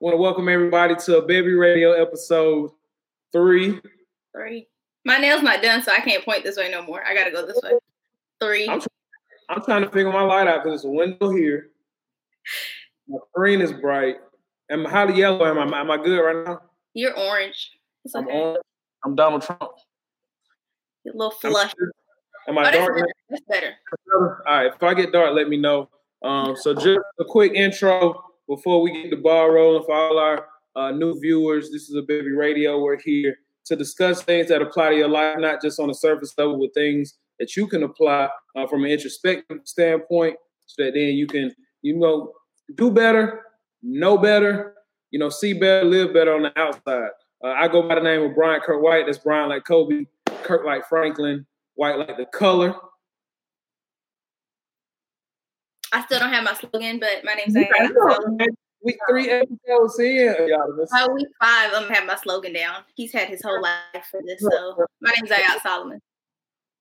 want to welcome everybody to a Baby Radio episode three. Three. My nail's not done, so I can't point this way no more. I gotta go this way. Three. I'm, I'm trying to figure my light out because there's a window here. My screen is bright. Am how yellow am I? Am I good right now? You're orange. It's I'm okay. orange. I'm Donald Trump. You're a little flush. Am Oh, I that's dark? better. That's better. All right. If I get dark, let me know. Um, so just a quick intro before we get the ball rolling for all our uh, new viewers. This is a baby radio. We're here to discuss things that apply to your life, not just on the surface level, with things that you can apply uh, from an introspective standpoint, so that then you can, you know, do better, know better, you know, see better, live better on the outside. Uh, I go by the name of Brian Kirk White. That's Brian like Kobe, Kirk like Franklin, White like the color. I still don't have my slogan, but my name's Yeah, Zaya. I know, So man. We three episodes in, y'all. This- by week five, I'm gonna have my slogan down. He's had his whole life for this. So my name's Zaya Solomon.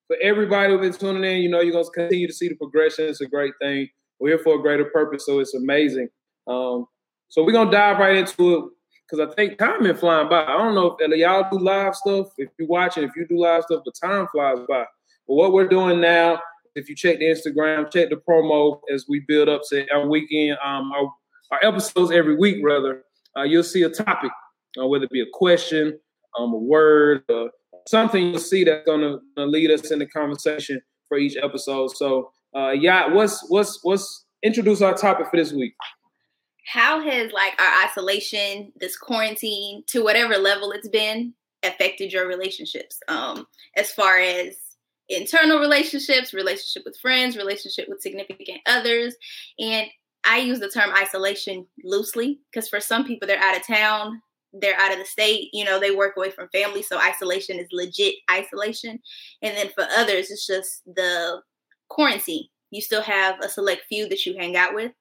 For everybody who's been tuning in, you know you're gonna continue to see the progression. It's a great thing. We're here for a greater purpose, so it's amazing. Um, so we're gonna dive right into it because I think time is flying by. I don't know if y'all do live stuff. If you're watching, if you do live stuff, but time flies by. But what we're doing now, if you check the Instagram, check the promo as we build up to our weekend, um, our, our episodes every week, rather, uh, you'll see a topic, uh, whether it be a question, um, a word, uh, something you'll see that's gonna, gonna lead us in the conversation for each episode. So, uh, yeah, what's what's what's introduce our topic for this week? How has like our isolation, this quarantine, to whatever level it's been, affected your relationships? Um, as far as internal relationships, relationship with friends, relationship with significant others, and I use the term isolation loosely because for some people they're out of town, they're out of the state, you know, they work away from family, so isolation is legit isolation. And then for others, it's just the quarantine. You still have a select few that you hang out with,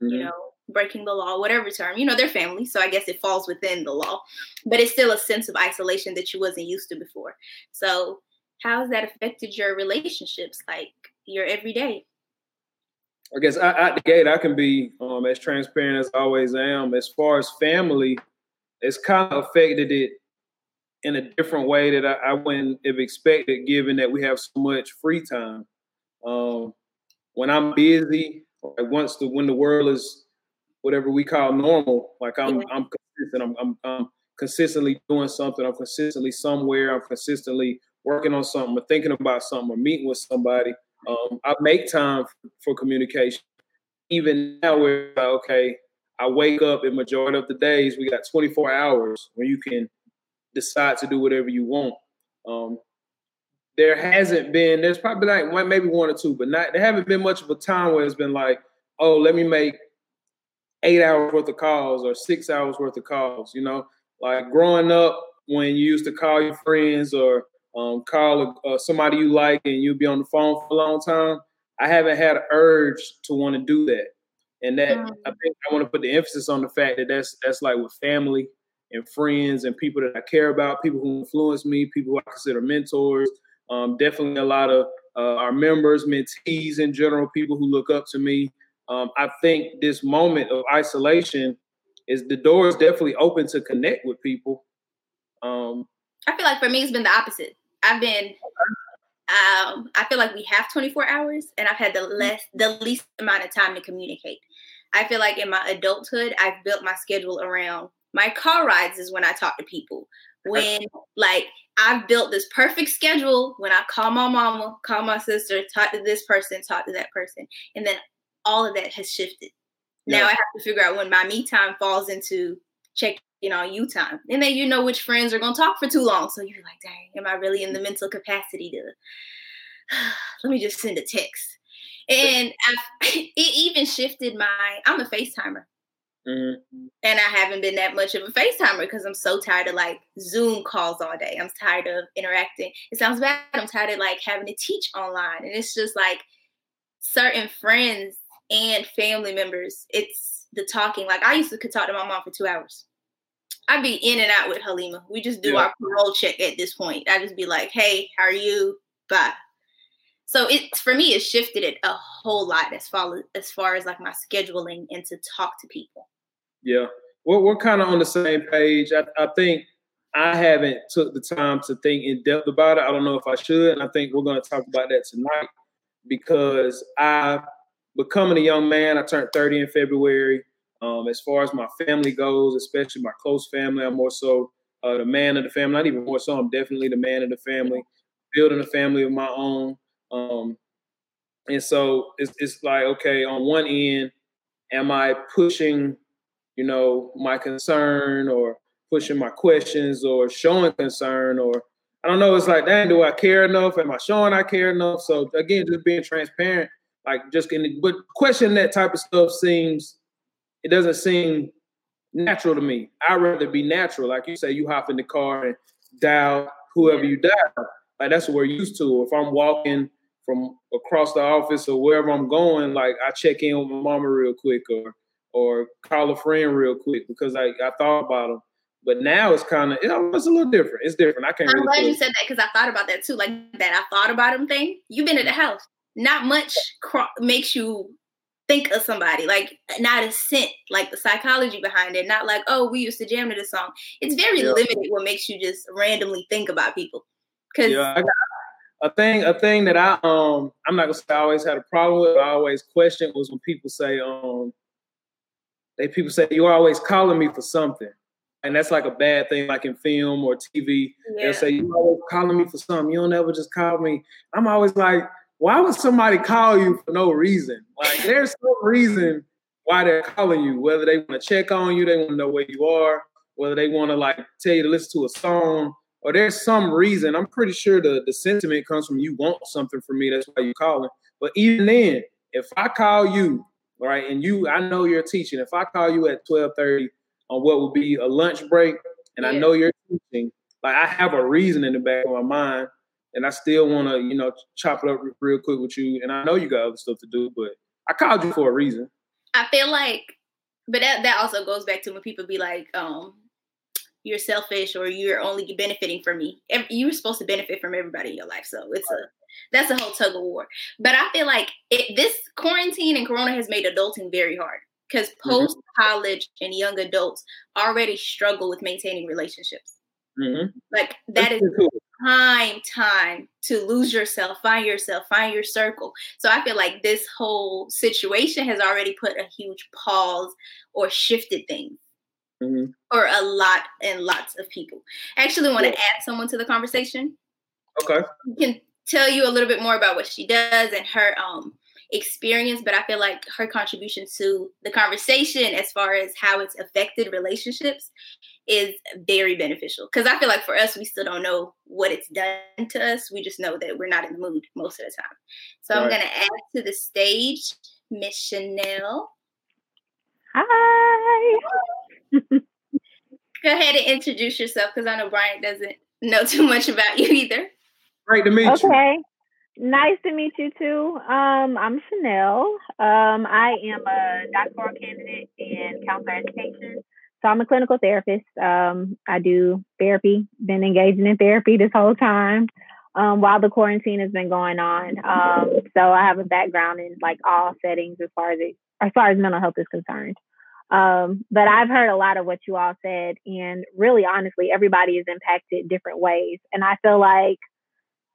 you mm-hmm. know, breaking the law, whatever term. You know, they're family, so I guess it falls within the law. But it's still a sense of isolation that you wasn't used to before. So how has that affected your relationships, like your everyday? I guess I, out the gate, I can be um, as transparent as I always am. As far as family, it's kind of affected it in a different way that I, I wouldn't have expected, given that we have so much free time. Um, when I'm busy, like once the when the world is whatever we call normal, like I'm. I'm consistent. I'm, I'm I'm consistently doing something. I'm consistently somewhere. I'm consistently working on something or thinking about something or meeting with somebody. Um, I make time for communication. Even now, we're like, okay. I wake up in majority of the days. We got 24 hours where you can decide to do whatever you want. Um, there hasn't been. There's probably like one, maybe one or two, but not. There haven't been much of a time where it's been like, oh, let me make eight hours worth of calls or six hours worth of calls. You know, like growing up when you used to call your friends or um, call uh, somebody you like and you'll be on the phone for a long time. I haven't had an urge to want to do that, and that Mm. I think I want to put the emphasis on the fact that that's that's like with family and friends and people that I care about, people who influence me, people who I consider mentors. Um, definitely a lot of uh, our members, mentees in general, people who look up to me. Um, I think this moment of isolation is the door is definitely open to connect with people. Um, I feel like for me, it's been the opposite. I've been, um, I feel like we have 24 hours, and I've had the less, the least amount of time to communicate. I feel like in my adulthood, I've built my schedule around my car rides is when I talk to people. When like I've built this perfect schedule when I call my mama, call my sister, talk to this person, talk to that person, and then all of that has shifted. Now Yeah. I have to figure out when my me time falls into checking on you time. And then you know which friends are gonna talk for too long. So you're like, dang, am I really in the mental capacity to let me just send a text? And I, it even shifted my I'm a FaceTimer. mhm. And I haven't been that much of a FaceTimer because I'm so tired of like Zoom calls all day. I'm tired of interacting. It sounds bad. I'm tired of like having to teach online. And it's just like certain friends and family members, it's the talking. Like I used to could talk to my mom for two hours. I'd be in and out with Halima. We just do Yeah. our parole check at this point. I'd just be like, hey, how are you? Bye. So it for me it shifted it a whole lot as far as far as like my scheduling and to talk to people. Yeah. we're, we're kind of on the same page. I, I think I haven't took the time to think in depth about it. I don't know if I should, and I think we're going to talk about that tonight because I, becoming a young man, I turned 30 in February. Um, as far as my family goes, especially my close family, I'm more so uh, the man of the family. Not even more so, I'm definitely the man of the family, building a family of my own. Um, and so it's, it's like, okay, on one end, am I pushing, you know, my concern or pushing my questions or showing concern or I don't know. It's like, damn, do I care enough? Am I showing I care enough? So again, just being transparent, like just getting, but questioning that type of stuff seems, it doesn't seem natural to me. I'd rather be natural. Like you say, you hop in the car and dial whoever you dial. Like that's what we're used to. If I'm walking from across the office or wherever I'm going, like I check in with my mama real quick or or call a friend real quick because I, I thought about them. But now it's kind of it's a little different. It's different. I can't. I'm really glad you said that because I thought about that too. Like that, I thought about them thing. You've been at the house. Not much cro- makes you think of somebody. Like not a scent. Like the psychology behind it. Not like oh we used to jam to this song. It's very yeah. limited what makes you just randomly think about people. Because yeah, a thing a thing that I um I'm not gonna say I always had a problem with. I always question was when people say um they people say you're always calling me for something and that's like a bad thing, like in film or TV. Yeah. They'll say, You always calling me for something. You don't ever just call me. I'm always like, why would somebody call you for no reason? Like there's some reason why they're calling you, whether they want to check on you, they want to know where you are, whether they want to like tell you to listen to a song, or there's some reason. I'm pretty sure the, the sentiment comes from you want something from me. That's why you're calling. But even then, if I call you, right, and you I know you're teaching, if I call you at 1230 on what would be a lunch break, and yeah. I know you're teaching, like I have a reason in the back of my mind, and I still want to, you know, chop it up real quick with you. And I know you got other stuff to do, but I called you for a reason. I feel like, but that that also goes back to when people be like, um, you're selfish or you're only benefiting from me. You're supposed to benefit from everybody in your life, so it's a that's a whole tug of war. But I feel like it, this quarantine and Corona has made adulting very hard because post college mm-hmm. and young adults already struggle with maintaining relationships. Mm-hmm. Like that is time, time to lose yourself, find yourself, find your circle. So I feel like this whole situation has already put a huge pause or shifted things. Mm-hmm. Or a lot and lots of people. I actually want to add someone to the conversation. Okay. can tell you a little bit more about what she does and her um experience, but I feel like her contribution to the conversation as far as how it's affected relationships is very beneficial. Because I feel like for us, we still don't know what it's done to us. We just know that we're not in the mood most of the time. So right. I'm going to add to the stage Miss Chanel. Hi. Go ahead and introduce yourself because I know Brian doesn't know too much about you either. Great to meet okay. you. Okay. Nice to meet you too. Um, I'm Chanel. Um, I am a doctoral candidate in counselor education. So I'm a clinical therapist. Um, I do therapy, been engaging in therapy this whole time um, while the quarantine has been going on. Um, so I have a background in like all settings as far as it, as far as mental health is concerned. Um, but I've heard a lot of what you all said, and really, honestly, everybody is impacted different ways. And I feel like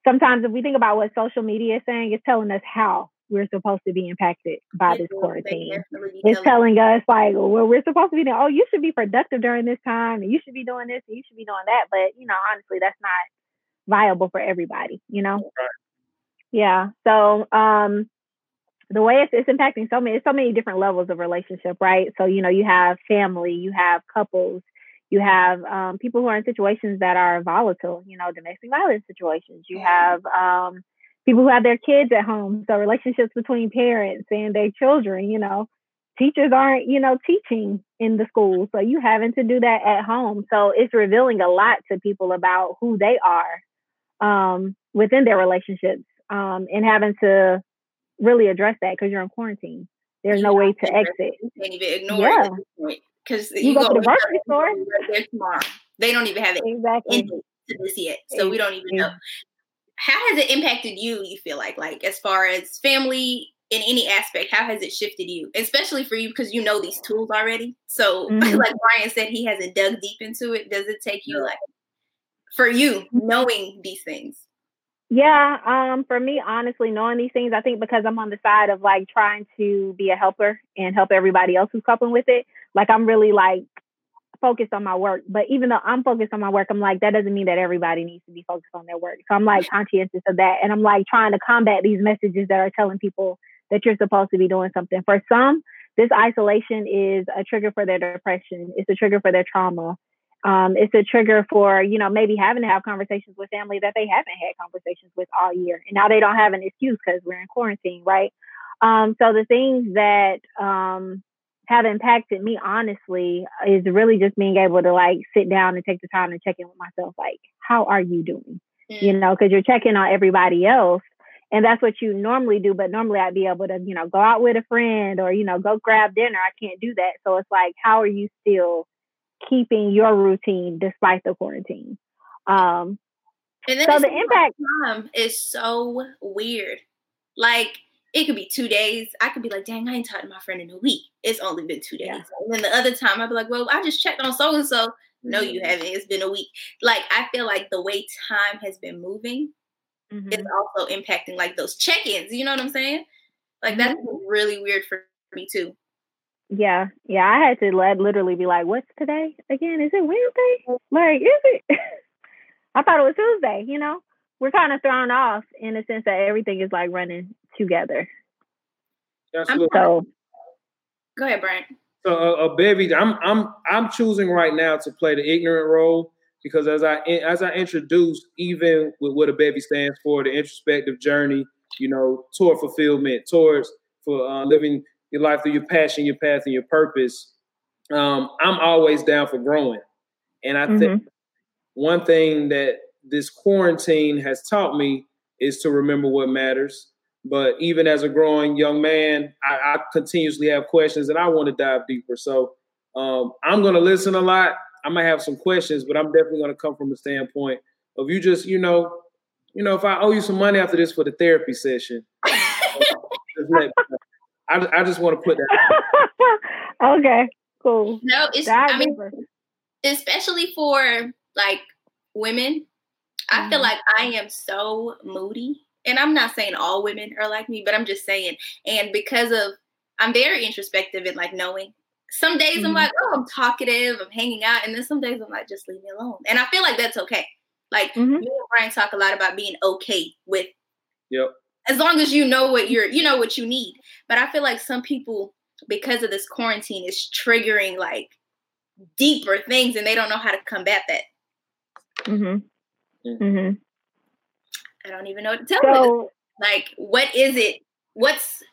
sometimes if we think about what social media is saying, it's telling us how we're supposed to be impacted by this quarantine. It's telling us like, well, we're supposed to be doing, oh, you should be productive during this time and you should be doing this and you should be doing that. But, you know, honestly, that's not viable for everybody, you know? Yeah. So um the way it's, it's impacting so many, so many different levels of relationship, right? So, you know, you have family, you have couples, you have um, people who are in situations that are volatile, you know, domestic violence situations. You have um, people who have their kids at home, so relationships between parents and their children. You know, teachers aren't, you know, teaching in the school, so you having to do that at home. So it's revealing a lot to people about who they are um, within their relationships, um, and having to really address that because you're in quarantine. There's no way to exit. You can't even ignore yeah. it because you, you, go, go to the grocery store there tomorrow. They don't even have it exactly to this yet, so we don't even know. How has it impacted you? You feel like, like as far as family in any aspect, how has it shifted you? Especially for you because you know these tools already. So, mm-hmm. like Brian said, he hasn't dug deep into it. Does it take you like for you knowing these things? Yeah, um, for me, honestly, knowing these things, I think because I'm on the side of like trying to be a helper and help everybody else who's coping with it, like I'm really like focused on my work. But even though I'm focused on my work, I'm like, that doesn't mean that everybody needs to be focused on their work. So I'm like conscientious of that. And I'm like trying to combat these messages that are telling people that you're supposed to be doing something. For some, this isolation is a trigger for their depression, it's a trigger for their trauma. Um, it's a trigger for, you know, maybe having to have conversations with family that they haven't had conversations with all year. And now they don't have an excuse because we're in quarantine, right? Um, so the things that um, have impacted me honestly is really just being able to like sit down and take the time to check in with myself like how are you doing mm. you know because you're checking on everybody else and that's what you normally do but normally i'd be able to you know go out with a friend or you know go grab dinner i can't do that so it's like how are you still keeping your routine despite the quarantine um and then so the impact time is so weird like it could be two days. I could be like, dang, I ain't talked to my friend in a week. It's only been two days. Yeah. And then the other time I'd be like, well, I just checked on so and so. No, you mm-hmm. haven't. It's been a week. Like I feel like the way time has been moving mm-hmm. is also impacting like those check-ins. You know what I'm saying? Like that's mm-hmm. really weird for me too. Yeah, yeah. I had to let literally be like, "What's today again? Is it Wednesday? Like, is it?" I thought it was Tuesday. You know, we're kind of thrown off in the sense that everything is like running together. Absolutely. So, go ahead, Brent. So, uh, uh, baby, I'm I'm I'm choosing right now to play the ignorant role because as I as I introduced, even with what a baby stands for, the introspective journey, you know, toward fulfillment, towards for uh, living your life through your passion, your path, and your purpose. Um, I'm always down for growing, and I mm-hmm. think one thing that this quarantine has taught me is to remember what matters. But even as a growing young man, I, I continuously have questions and I want to dive deeper. So um, I'm going to listen a lot. I might have some questions, but I'm definitely going to come from a standpoint of you just, you know, you know, if I owe you some money after this for the therapy session, I, I just want to put that. okay, cool. No, it's, I mean, especially for like women, I feel mm-hmm. like I am so moody. And I'm not saying all women are like me, but I'm just saying, and because of I'm very introspective and like knowing. Some days mm-hmm. I'm like, oh, I'm talkative, I'm hanging out, and then some days I'm like, just leave me alone. And I feel like that's okay. Like mm-hmm. me and Brian talk a lot about being okay with Yep. As long as you know what you're, you know what you need. But I feel like some people, because of this quarantine, is triggering like deeper things, and they don't know how to combat that. Mm-hmm. Mm-hmm. I don't even know what to tell so, you. Like, what is it? What's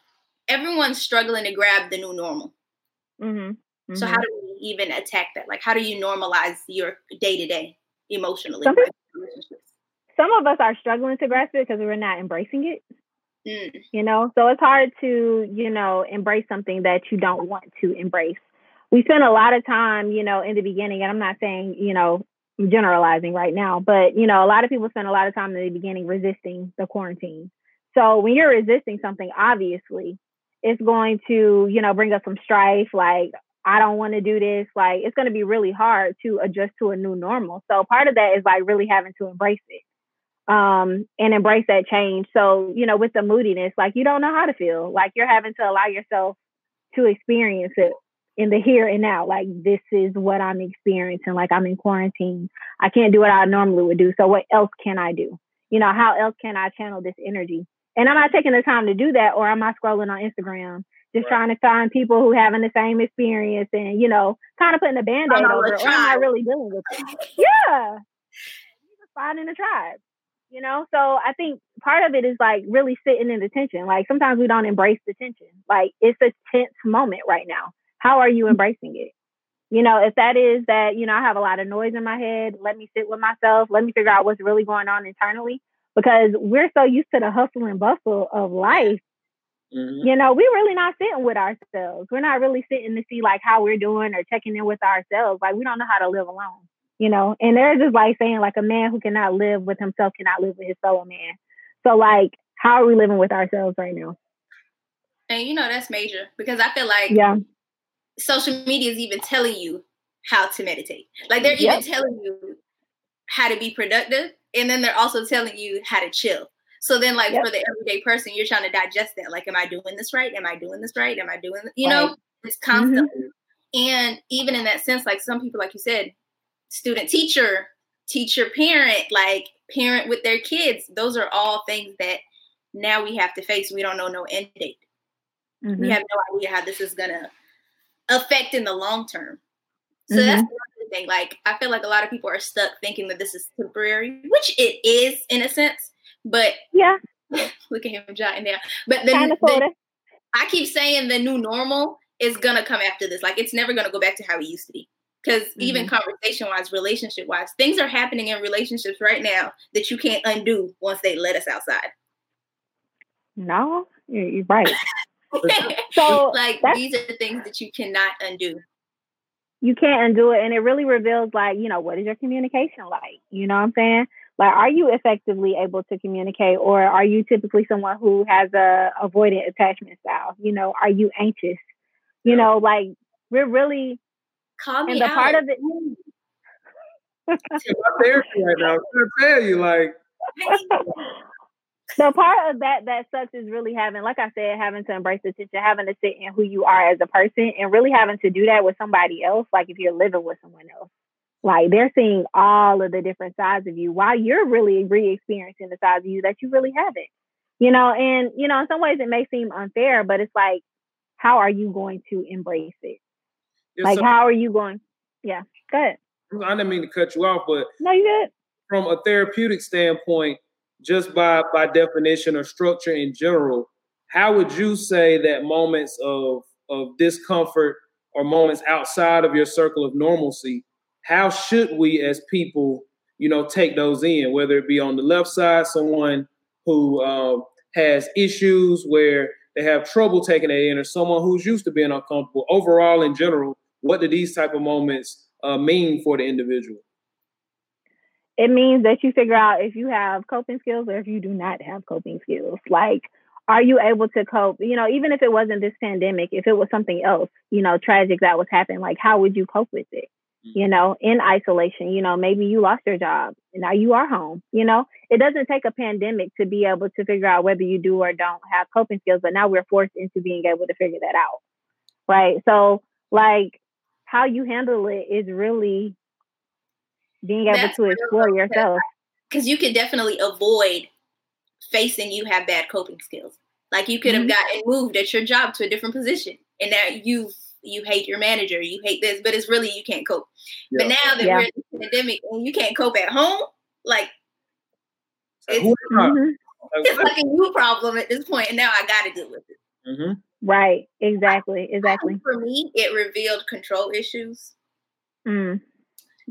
everyone's struggling to grab the new normal? Mm-hmm. Mm-hmm. So how do we even attack that? Like, how do you normalize your day to day emotionally? Some, some, of us are struggling to grasp it because we're not embracing it. Mm. You know, so it's hard to you know embrace something that you don't want to embrace. We spend a lot of time, you know, in the beginning, and I'm not saying you know generalizing right now, but you know, a lot of people spend a lot of time in the beginning resisting the quarantine. So when you're resisting something, obviously, it's going to, you know, bring up some strife. Like, I don't want to do this. Like, it's going to be really hard to adjust to a new normal. So part of that is like really having to embrace it um, and embrace that change. So, you know, with the moodiness, like you don't know how to feel. Like you're having to allow yourself to experience it in the here and now. Like this is what I'm experiencing. Like I'm in quarantine. I can't do what I normally would do. So what else can I do? You know, how else can I channel this energy? And I'm not taking the time to do that, or am I scrolling on Instagram, just right. trying to find people who having the same experience and you know, kind of putting a band-aid over it, or am I really dealing with it? yeah. Finding a tribe. You know, so I think part of it is like really sitting in the tension. Like sometimes we don't embrace the tension. Like it's a tense moment right now how are you embracing it? You know, if that is that, you know, I have a lot of noise in my head, let me sit with myself, let me figure out what's really going on internally because we're so used to the hustle and bustle of life. Mm-hmm. You know, we're really not sitting with ourselves. We're not really sitting to see like how we're doing or checking in with ourselves. Like we don't know how to live alone, you know. And there's just like saying like a man who cannot live with himself cannot live with his fellow man. So like, how are we living with ourselves right now? And you know that's major because I feel like yeah. social media is even telling you how to meditate. Like they're Yep. even telling you how to be productive, and then they're also telling you how to chill. So then, like Yep. for the everyday person, you're trying to digest that. Like, am I doing this right? Am I doing this right? Am I doing? You know, Right. it's mm-hmm. constant. And even in that sense, like some people, like you said, student teacher, teacher parent, like parent with their kids. Those are all things that now we have to face. We don't know no end date. Mhm. We have no idea how this is gonna affect in the long term. So that's another thing. Like I feel like a lot of people are stuck thinking that this is temporary, which it is in a sense. But Yeah, look at him jotting down. But the, the- I keep saying the new normal is gonna come after this. Like it's never gonna go back to how it used to be. Because even mm-hmm. conversation wise, relationship wise, things are happening in relationships right now that you can't undo once they let us outside. No, you're, you're right. So like these are things that you cannot undo. you can't undo it and it really reveals like you know what is your communication like you know what i'm saying like are you effectively able to communicate or are you typically someone who has a avoidant attachment style you know are you anxious you know like we're really Call me and the out. part of it In my therapy right now, I'm trying to tell you, like, the part of that that sucks is really having like i said having to embrace the tension having to sit in who you are as a person and really having to do that with somebody else like if you're living with someone else. Like they're seeing all of the different sides of you while you're really re-experiencing the sides of you that you really haven't. You know and you know in some ways it may seem unfair but it's like how are you going to embrace it? it's like how are you going yeah good I didn't mean to cut you off, but no you good from a therapeutic standpoint, just by by definition or structure in general, how would you say that moments of of discomfort or moments outside of your circle of normalcy, how should we as people, you know, take those in? Whether it be on the left side, someone who um, has issues where they have trouble taking it in, or someone who's used to being uncomfortable. Overall, in general, what do these type of moments uh, mean for the individual? it means that you figure out if you have coping skills or if you do not have coping skills. Like, are you able to cope? You know, even if it wasn't this pandemic, if it was something else, you know, tragic that was happening, like, how would you cope with it? You know, in isolation, you know, maybe you lost your job and now you are home. You know, it doesn't take a pandemic to be able to figure out whether you do or don't have coping skills, but now we're forced into being able to figure that out. Right. So, like, how you handle it is really being able That's to explore though, yourself. because you can definitely avoid facing you have bad coping skills. Like you could have Mhm. gotten moved at your job to a different position, and now you you hate your manager, you hate this, but it's really you can't cope. But now that Yeah. we're in the pandemic and you can't cope at home, like Like, who am I? Mhm. it's like a new problem at this point, and now I got to deal with it. Mhm. Right. Exactly. Exactly. for me, it revealed control issues. Mm.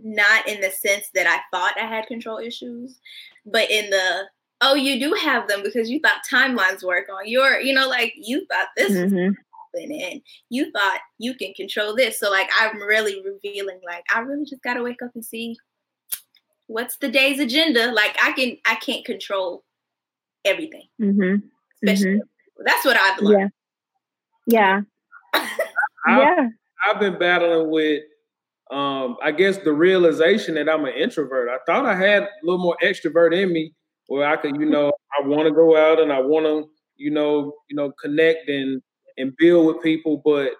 not in the sense that I thought I had control issues, but in the oh, you do have them because you thought timelines work on your, you know, like you thought this was Mhm. happen and you thought you can control this. So like I'm really revealing like I really just gotta wake up and see what's the day's agenda. Like I can I can't control everything. Mhm. Especially that's what I've learned. Yeah. Yeah. I've, Yeah. I've been battling with, um, I guess, the realization that I'm an introvert. I thought I had a little more extrovert in me, where I could, you know, I want to go out and I want to, you know, you know, connect and and build with people. But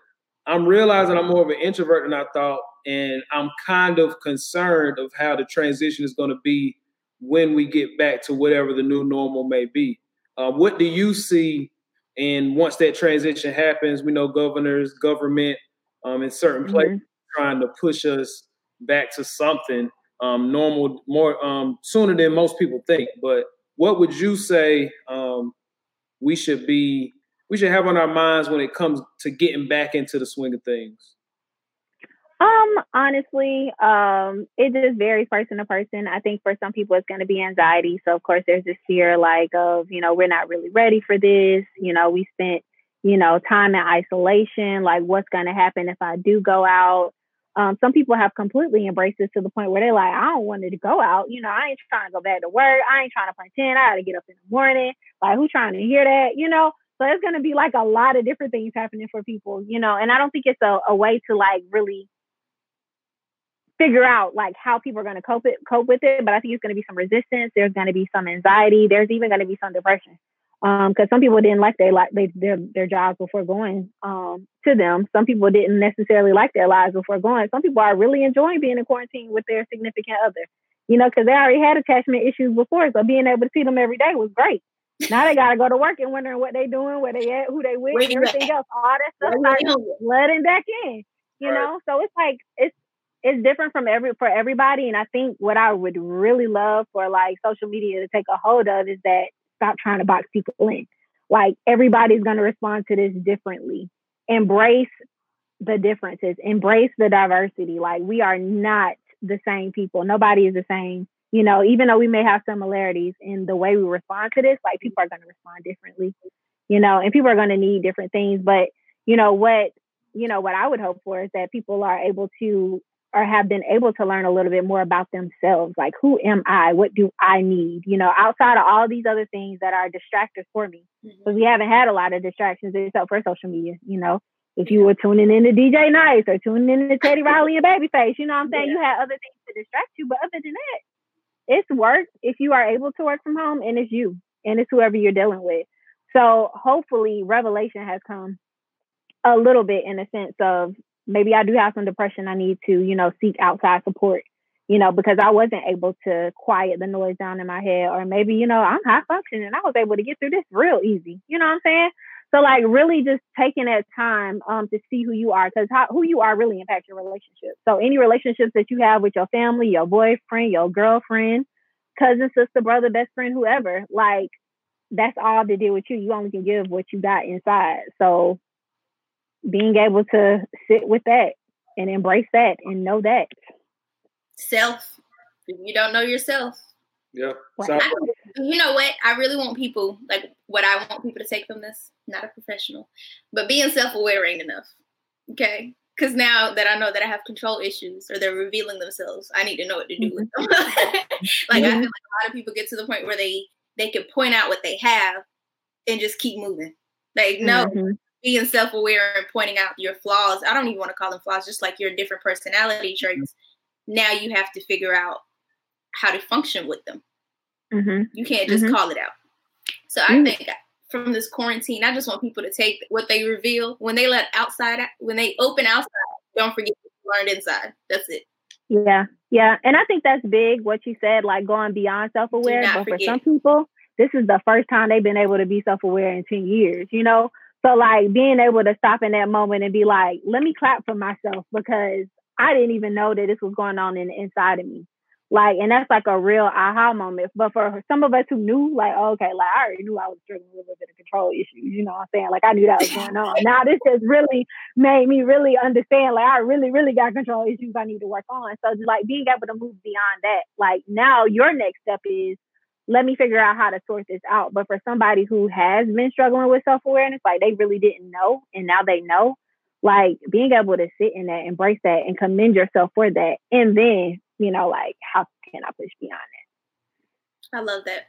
I'm realizing I'm more of an introvert than I thought, and I'm kind of concerned of how the transition is going to be when we get back to whatever the new normal may be. Uh, what do you see? And once that transition happens, we know governors, government, um, in certain places Mhm. trying to push us back to something um, normal more um, sooner than most people think. But what would you say um, we should be we should have on our minds when it comes to getting back into the swing of things? Um, honestly, um, it just varies person to person. I think for some people it's gonna be anxiety. So of course there's this fear like of, you know, we're not really ready for this. You know, we spent, you know, time in isolation, like what's gonna happen if I do go out. Um, some people have completely embraced this to the point where they're like, I don't want to go out. You know, I ain't trying to go back to work. I ain't trying to pretend. I got to get up in the morning. Like, who trying to hear that? You know, So it's going to be like a lot of different things happening for people, you know. And I don't think it's a, a way to like really figure out like how people are going to cope it cope with it. But I think it's going to be some resistance. There's going to be some anxiety. There's even going to be some depression because um, some people didn't like their like they, their their jobs before going um, to them. Some people didn't necessarily like their lives before going. Some people are really enjoying being in quarantine with their significant other, you know, because they already had attachment issues before. So being able to see them every day was great. Now they got to go to work and wondering what they doing, where they at, who they with, everything else. All that stuff starts flooding back in, you know. So it's like it's it's different from every for everybody. And I think what I would really love for like social media to take a hold of is that stop trying to box people in. Like everybody's going to respond to this differently. Embrace the differences, embrace the diversity. Like we are not the same people. Nobody is the same. You know, even though we may have similarities in the way we respond to this, like people are going to respond differently. You know, and people are going to need different things. But you know what? You know what I would hope for is that people are able to or have been able to learn a little bit more about themselves. Like, who am I? What do I need? You know, outside of all these other things that are distractors for me, because mm-hmm. we haven't had a lot of distractions except for social media. You know, if you were tuning in to DJ Nice or tuning in to Teddy Riley and Babyface, you know what I'm saying? Yeah. You had other things to distract you. But other than that, it's work if you are able to work from home and it's you and it's whoever you're dealing with. So hopefully, revelation has come a little bit in the sense of maybe I do have some depression. I need to, you know, seek outside support, you know, because I wasn't able to quiet the noise down in my head. Or maybe, you know, I'm high functioning. I was able to get through this real easy. You know what I'm saying? So like really just taking that time um to see who you are because who you are really impacts your relationship. So any relationships that you have with your family, your boyfriend, your girlfriend, cousin, sister, brother, best friend, whoever, like that's all to deal with you. You only can give what you got inside. So being able to sit with that and embrace that and know that. Self. If you don't know yourself. Yeah. I, you know what? I really want people like what I want people to take from this. Not a professional, but being self-aware ain't enough. Okay. Because now that I know that I have control issues or they're revealing themselves, I need to know what to do mm-hmm. with them. like mm-hmm. I feel like a lot of people get to the point where they they can point out what they have and just keep moving. Like no, mm-hmm being self aware and pointing out your flaws. I don't even want to call them flaws, just like your different personality traits. Now you have to figure out how to function with them. Mm-hmm. You can't just mm-hmm. call it out. So I mm-hmm. think from this quarantine, I just want people to take what they reveal when they let outside, when they open outside. Don't forget what learned inside. That's it. Yeah, yeah, and I think that's big. What you said, like going beyond self aware. But forget. for some people, this is the first time they've been able to be self aware in ten years. You know, so like being able to stop in that moment and be like, let me clap for myself because I didn't even know that this was going on in the inside of me. Like, and that's like a real aha moment. But for some of us who knew, like, oh, okay, like I already knew I was struggling with a little bit of control issues. You know what I'm saying? Like I knew that was going on. now this has really made me really understand. Like I really, really got control issues I need to work on. So just like being able to move beyond that. Like now your next step is let me figure out how to sort this out. But for somebody who has been struggling with self awareness, like they really didn't know and now they know, like being able to sit in that, embrace that, and commend yourself for that. And then, you know, like, how can I push beyond it? I love that.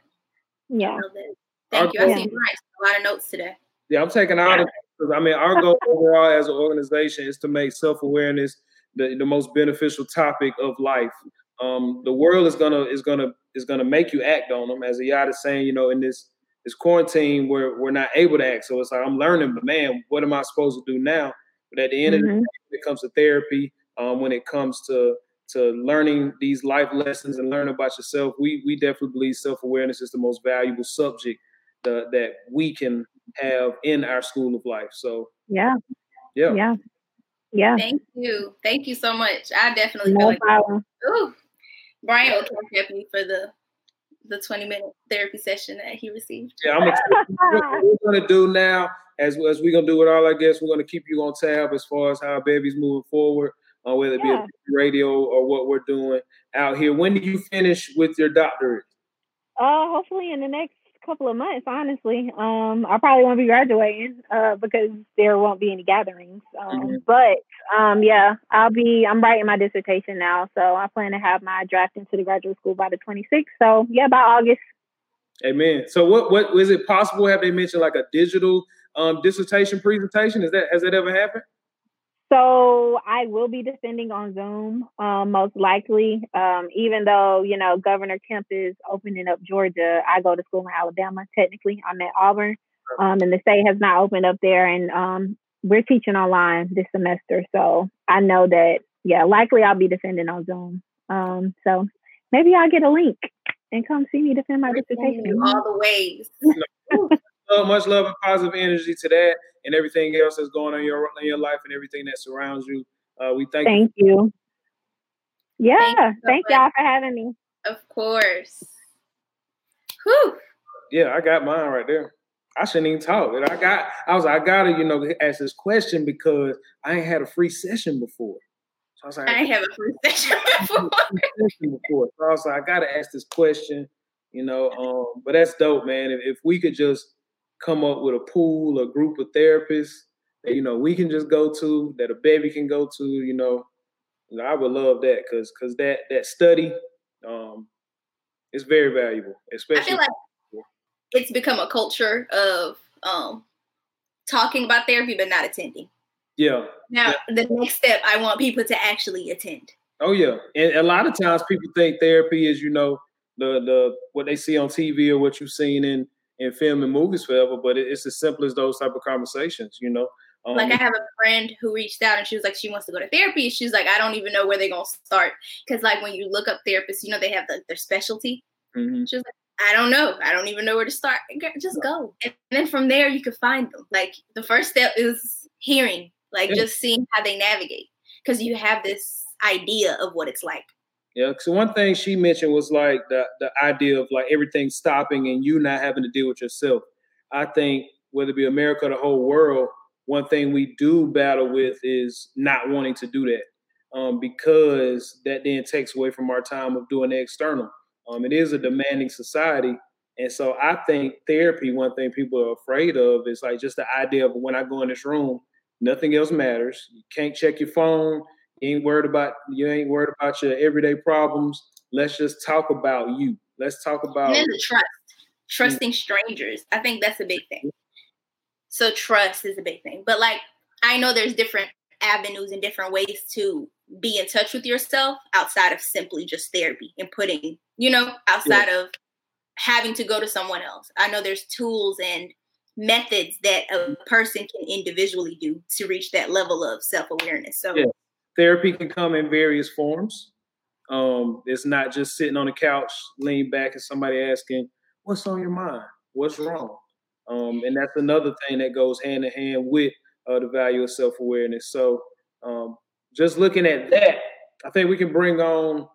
Yeah. I love that. Thank you. I see a lot of notes today. Yeah, I'm taking out yeah. because I mean, our goal overall as an organization is to make self awareness the, the most beneficial topic of life. Um, the world is gonna is gonna is gonna make you act on them. As Ayat is saying, you know, in this this quarantine where we're not able to act. So it's like I'm learning, but man, what am I supposed to do now? But at the end mm-hmm. of the mm-hmm. day, when it comes to therapy, um, when it comes to to learning these life lessons and learning about yourself, we we definitely believe self awareness is the most valuable subject the, that we can have in our school of life. So yeah, yeah, yeah, yeah. Thank you, thank you so much. I definitely no feel like problem. Ooh, Brian will come me for the the 20 minute therapy session that he received. Yeah, I'm gonna, what we're gonna do now, as as we're gonna do with all our guests, we're gonna keep you on tab as far as how baby's moving forward, uh, whether it yeah. be radio or what we're doing out here. When do you finish with your doctorate? Uh, hopefully in the next couple of months, honestly. Um, I probably won't be graduating uh, because there won't be any gatherings. Um, mm-hmm. But um, yeah, I'll be. I'm writing my dissertation now, so I plan to have my draft into the graduate school by the 26th. So yeah, by August. Amen. So what what is it possible? Have they mentioned like a digital um, dissertation presentation? Is that has that ever happened? So I will be defending on Zoom, um, most likely. Um, even though you know Governor Kemp is opening up Georgia, I go to school in Alabama. Technically, I'm at Auburn, um, and the state has not opened up there, and um, we're teaching online this semester. So I know that, yeah, likely I'll be defending on Zoom. Um, so maybe I'll get a link and come see me defend my dissertation. All the ways. so much love and positive energy to that and everything else that's going on in your in your life and everything that surrounds you. Uh, we thank, thank you. you. Yeah, thank, you so thank y'all for having me. Of course. Whew. Yeah, I got mine right there. I shouldn't even talk. I got, I was, I gotta, you know, ask this question because I ain't had a free session before. So I was like, I ain't have a free session before. before. So I was like, I gotta ask this question, you know. Um, but that's dope, man. If, if we could just come up with a pool, a group of therapists that you know we can just go to, that a baby can go to, you know, I would love that because because that that study um is very valuable, especially. I feel like it's become a culture of um talking about therapy but not attending. Yeah. Now yeah. the next step, I want people to actually attend. Oh yeah, and a lot of times people think therapy is you know the the what they see on TV or what you've seen in in film and movies forever, but it's as simple as those type of conversations, you know. Um, like I have a friend who reached out and she was like, she wants to go to therapy. She's like, I don't even know where they're gonna start because like when you look up therapists, you know they have the, their specialty. Mm-hmm. She was like, I don't know. I don't even know where to start. Just go, and then from there you can find them. Like the first step is hearing, like yeah. just seeing how they navigate, because you have this idea of what it's like. Yeah, so one thing she mentioned was like the the idea of like everything stopping and you not having to deal with yourself. I think whether it be America or the whole world, one thing we do battle with is not wanting to do that um, because that then takes away from our time of doing the external. Um, it is a demanding society, and so I think therapy. One thing people are afraid of is like just the idea of when I go in this room, nothing else matters. You can't check your phone you ain't worried about you ain't worried about your everyday problems. Let's just talk about you. Let's talk about and then the trust. Trusting strangers. I think that's a big thing. So trust is a big thing. But like I know there's different avenues and different ways to be in touch with yourself outside of simply just therapy and putting, you know, outside yeah. of having to go to someone else. I know there's tools and methods that a person can individually do to reach that level of self-awareness. So yeah therapy can come in various forms. Um, it's not just sitting on the couch, lean back, and somebody asking, "What's on your mind? What's wrong?" Um, and that's another thing that goes hand in hand with uh, the value of self awareness. So, um, just looking at that, I think we can bring on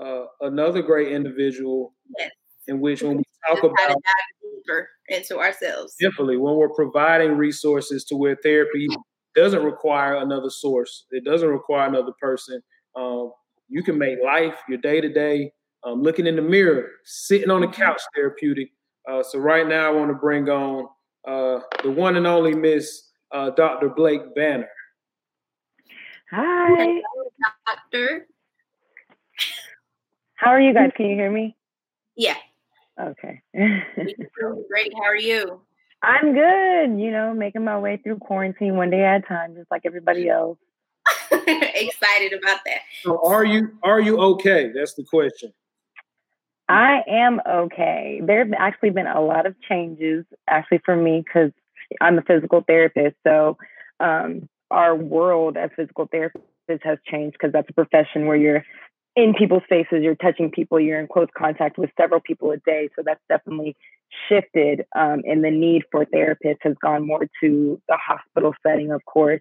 uh, another great individual, yes. in which when we talk about deeper into ourselves, definitely when we're providing resources to where therapy doesn't require another source. It doesn't require another person. Um, you can make life your day to day, looking in the mirror, sitting on the mm-hmm. couch, therapeutic. Uh, so right now, I want to bring on uh, the one and only Miss uh, Dr. Blake Banner. Hi, Doctor. How are you guys? Can you hear me? Yeah. Okay. Great. How are you? I'm good, you know, making my way through quarantine one day at a time, just like everybody else. Excited about that. So are you are you okay? That's the question. I am okay. There have actually been a lot of changes actually for me because I'm a physical therapist. So um, our world as physical therapists has changed because that's a profession where you're in people's faces, you're touching people, you're in close contact with several people a day. So that's definitely shifted, um, and the need for therapists has gone more to the hospital setting, of course,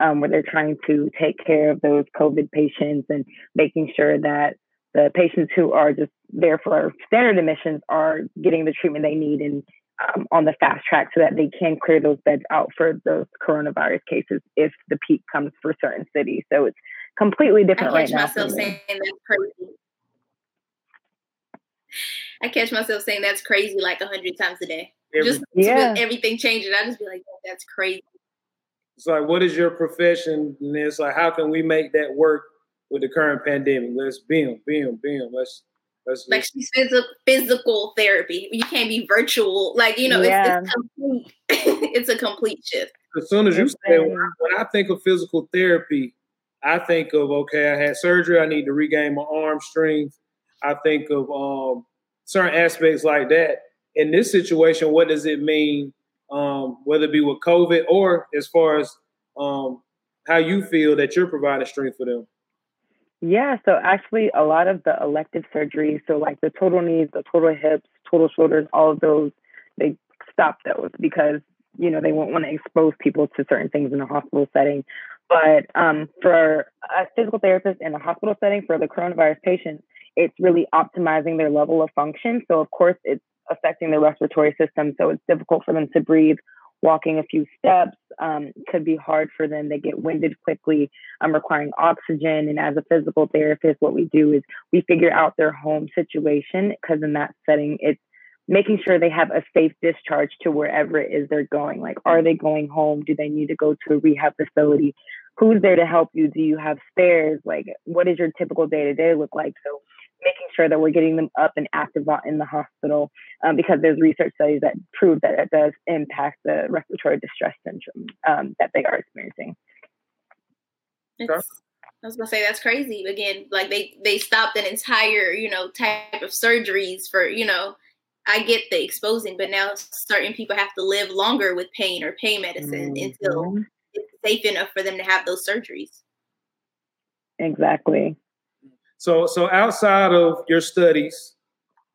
um, where they're trying to take care of those COVID patients and making sure that the patients who are just there for standard admissions are getting the treatment they need and um, on the fast track so that they can clear those beds out for those coronavirus cases if the peak comes for certain cities. So it's completely different I catch right now. myself saying that's crazy. I catch myself saying that's crazy like a hundred times a day. Every, just yeah. everything changing. I just be like, that's crazy. It's like, what is your profession? And it's like, how can we make that work with the current pandemic? Let's beam, beam, beam. Let's That's like she's physical physical therapy. You can't be virtual. Like you know, Yeah. it's, it's complete. it's a complete shift. as soon as you say when I, ma'am. when I think of physical therapy, I think of okay, I had surgery, I need to regain my arm strength. I think of um, certain aspects like that. In this situation, what does it mean? Um, whether it be with COVID or as far as um, how you feel that you're providing strength for them. Yeah, so actually, a lot of the elective surgeries, so like the total knees, the total hips, total shoulders, all of those, they stop those because you know they won't want to expose people to certain things in a hospital setting. But um, for a physical therapist in a hospital setting for the coronavirus patient, it's really optimizing their level of function. So of course, it's affecting their respiratory system, so it's difficult for them to breathe. Walking a few steps um, could be hard for them. They get winded quickly um, requiring oxygen. And as a physical therapist, what we do is we figure out their home situation because in that setting, it's making sure they have a safe discharge to wherever it is they're going. Like, are they going home? Do they need to go to a rehab facility? Who's there to help you? Do you have spares? Like, what does your typical day to day look like? So, making sure that we're getting them up and active in the hospital um, because there's research studies that prove that it does impact the respiratory distress syndrome um, that they are experiencing. It's, I was gonna say that's crazy. Again, like they they stopped an entire you know type of surgeries for you know. I get the exposing, but now certain people have to live longer with pain or pain medicine until Mhm. it's safe enough for them to have those surgeries. Exactly. So, so outside of your studies,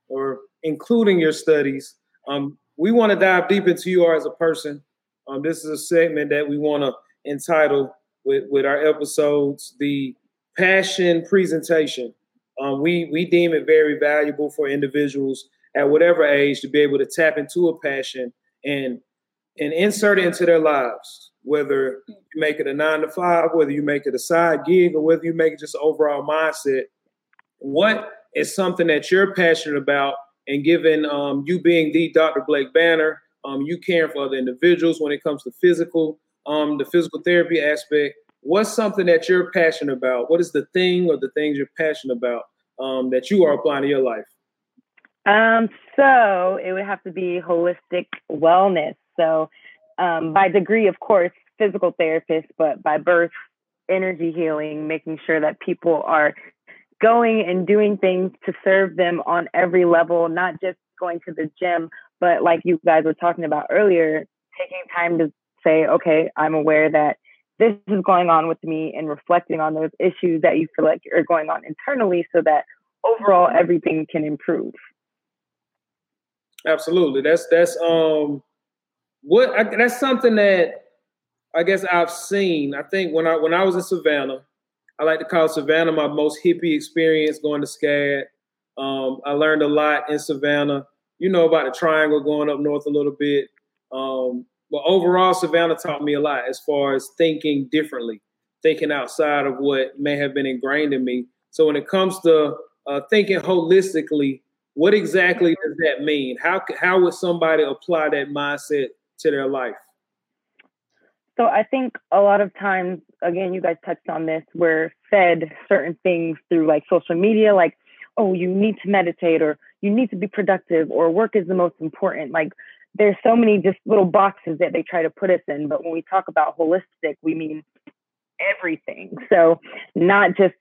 or including your studies, um, we want to dive deep into you as a person. Um, this is a segment that we want to entitle with with our episodes the passion presentation. Um, we we deem it very valuable for individuals at whatever age to be able to tap into a passion and and insert it into their lives. Whether you make it a nine to five, whether you make it a side gig, or whether you make it just overall mindset. What is something that you're passionate about? And given um, you being the Dr. Blake Banner, um, you caring for other individuals when it comes to physical, um, the physical therapy aspect. What's something that you're passionate about? What is the thing or the things you're passionate about um, that you are applying to your life? Um, so it would have to be holistic wellness. So, um, by degree, of course, physical therapist, but by birth, energy healing, making sure that people are going and doing things to serve them on every level, not just going to the gym, but like you guys were talking about earlier, taking time to say, okay, I'm aware that this is going on with me and reflecting on those issues that you feel like are going on internally so that overall everything can improve. Absolutely. That's that's um what I, that's something that I guess I've seen. I think when I when I was in Savannah, I like to call Savannah my most hippie experience going to SCAD. Um, I learned a lot in Savannah. You know about the triangle going up north a little bit. Um, but overall, Savannah taught me a lot as far as thinking differently, thinking outside of what may have been ingrained in me. So when it comes to uh, thinking holistically, what exactly does that mean? How how would somebody apply that mindset to their life? So I think a lot of times, again, you guys touched on this, we're fed certain things through like social media, like, oh, you need to meditate or you need to be productive or work is the most important. Like there's so many just little boxes that they try to put us in. But when we talk about holistic, we mean everything. So not just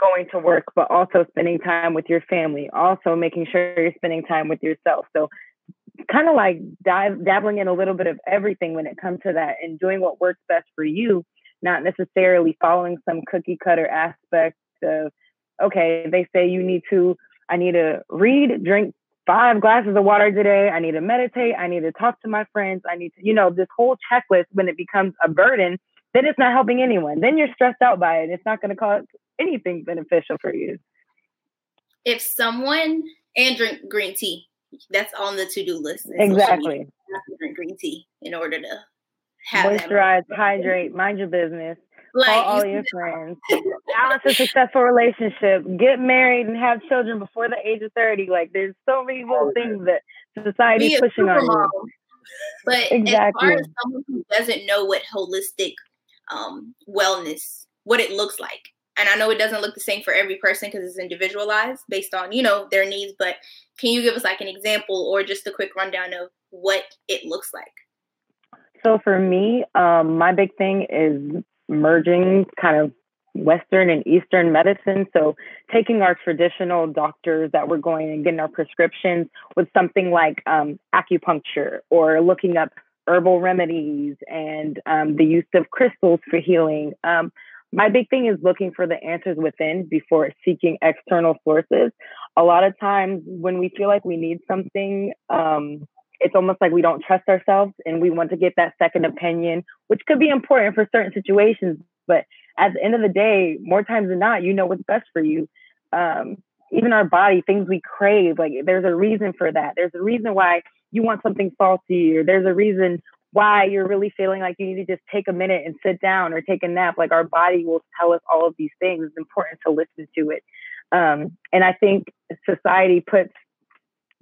going to work, but also spending time with your family, also making sure you're spending time with yourself. So kind of like dive, dabbling in a little bit of everything when it comes to that and doing what works best for you, not necessarily following some cookie cutter aspect of, okay, they say you need to, I need to read, drink five glasses of water today. I need to meditate. I need to talk to my friends. I need to, you know, this whole checklist, when it becomes a burden, then it's not helping anyone. Then you're stressed out by it. It's not going to cause anything beneficial for you. If someone and drink green tea, that's on the to-do list. in. Exactly. To drink green tea in order to have Moisturize, hydrate, mind your business. Like Call all you your friends. Balance a successful relationship. Get married and have children before the age of 30. Like there's so many little things that society a pushing on you. But as Exactly. far as someone who doesn't know what holistic um, wellness, what it looks like, and I know it doesn't look the same for every person because it's individualized based on, you know, their needs, but can you give us like an example or just a quick rundown of what it looks like? So for me, um, my big thing is merging kind of Western and Eastern medicine. So taking our traditional doctors that we're going and getting our prescriptions with something like um, acupuncture or looking up herbal remedies and um, the use of crystals for healing. Um, my big thing is looking for the answers within before seeking external sources. A lot of times when we feel like we need something, um, it's almost like we don't trust ourselves and we want to get that second opinion, which could be important for certain situations. But at the end of the day, more times than not, you know what's best for you. Um, even our body, things we crave, like there's a reason for that. There's a reason why you want something salty, or there's a reason why you're really feeling like you need to just take a minute and sit down or take a nap. Like our body will tell us all of these things. It's important to listen to it. Um, and I think society puts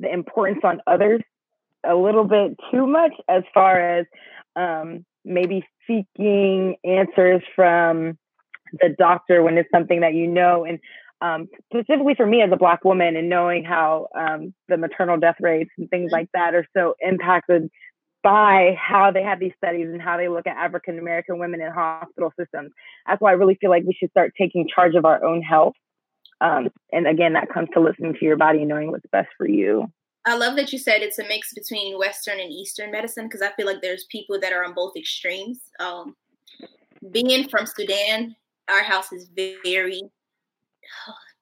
the importance on others a little bit too much as far as um, maybe seeking answers from the doctor when it's something that you know. And um, specifically for me as a Black woman and knowing how um, the maternal death rates and things like that are so impacted by how they have these studies and how they look at African American women in hospital systems. That's why I really feel like we should start taking charge of our own health. Um, and again, that comes to listening to your body and knowing what's best for you. I love that you said it's a mix between Western and Eastern medicine because I feel like there's people that are on both extremes. Um, being from Sudan, our house is very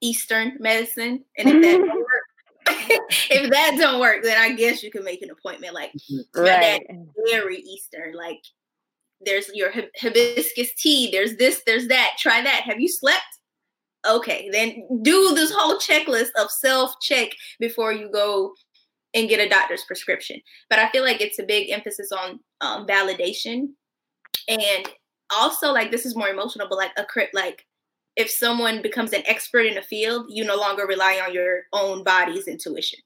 Eastern medicine, and if that if that don't work, then I guess you can make an appointment. Like right. very Eastern, like there's your hibiscus tea, there's this, there's that. Try that. Have you slept? Okay, then do this whole checklist of self check before you go and get a doctor's prescription. But I feel like it's a big emphasis on um, validation and also like this is more emotional, but like a crit like if someone becomes an expert in a field, you no longer rely on your own body's intuition.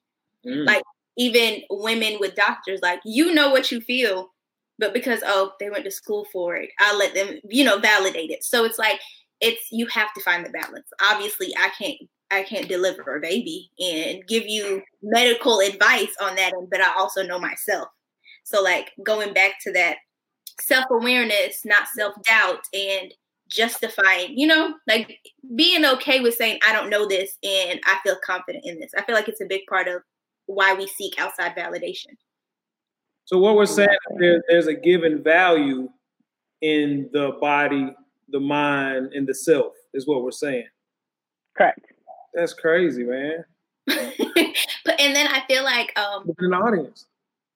Mm. Like even women with doctors, like you know what you feel, but because oh they went to school for it, I'll let them you know validate it. So it's like it's you have to find the balance. Obviously, I can't I can't deliver a baby and give you medical advice on that, but I also know myself. So like going back to that self awareness, not self doubt, and justifying, you know, like being okay with saying, I don't know this and I feel confident in this. I feel like it's a big part of why we seek outside validation. So, what we're saying is there, there's a given value in the body, the mind, and the self, is what we're saying. Correct. That's crazy, man. but and then I feel like um an audience.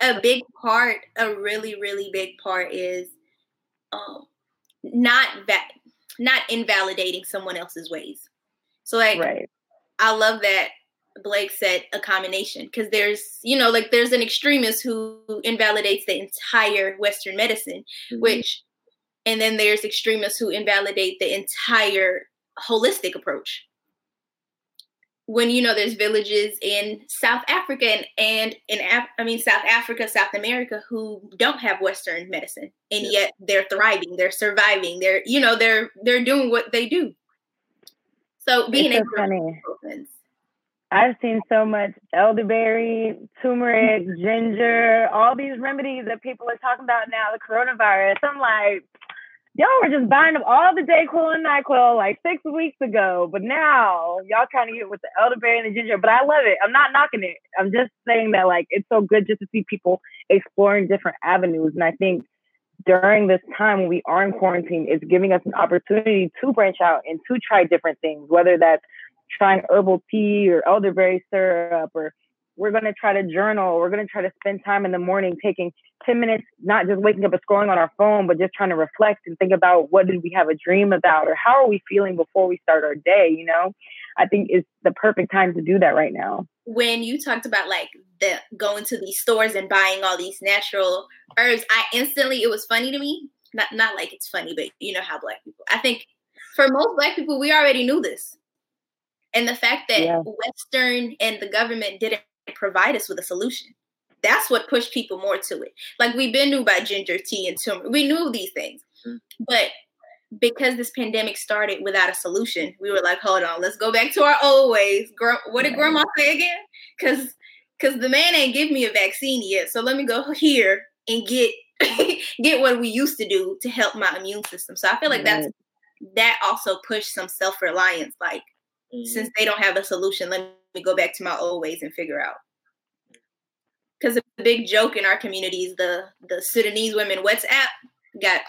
A big part, a really, really big part is um not that not invalidating someone else's ways. So like right. I love that Blake said a combination because there's you know like there's an extremist who invalidates the entire Western medicine, mm-hmm. which and then there's extremists who invalidate the entire holistic approach when you know there's villages in South Africa and, and in Af- I mean South Africa, South America who don't have Western medicine, and yeah. yet they're thriving, they're surviving, they're you know they're they're doing what they do. So being it's so funny. I've seen so much elderberry, turmeric, ginger, all these remedies that people are talking about now, the coronavirus. I'm like, y'all were just buying up all the Dayquil and NyQuil like six weeks ago, but now y'all trying to get with the elderberry and the ginger. But I love it. I'm not knocking it. I'm just saying that like it's so good just to see people exploring different avenues. And I think during this time when we are in quarantine, it's giving us an opportunity to branch out and to try different things, whether that's trying herbal tea or elderberry syrup or we're going to try to journal. We're going to try to spend time in the morning taking 10 minutes, not just waking up and scrolling on our phone, but just trying to reflect and think about what did we have a dream about or how are we feeling before we start our day, you know? I think it's the perfect time to do that right now. When you talked about like the going to these stores and buying all these natural herbs, I instantly it was funny to me. Not not like it's funny, but you know how black people. I think for most black people, we already knew this. And the fact that yeah. Western and the government didn't provide us with a solution. That's what pushed people more to it. Like we've been knew about ginger tea and turmeric. We knew these things. Mm-hmm. But because this pandemic started without a solution, we were like, hold on, let's go back to our old ways. What did grandma say again? Because because the man ain't give me a vaccine yet. So let me go here and get get what we used to do to help my immune system. So I feel like that's that also pushed some self-reliance. Like mm-hmm. since they don't have a solution, let me go back to my old ways and figure out. Because the big joke in our community is the the Sudanese women WhatsApp got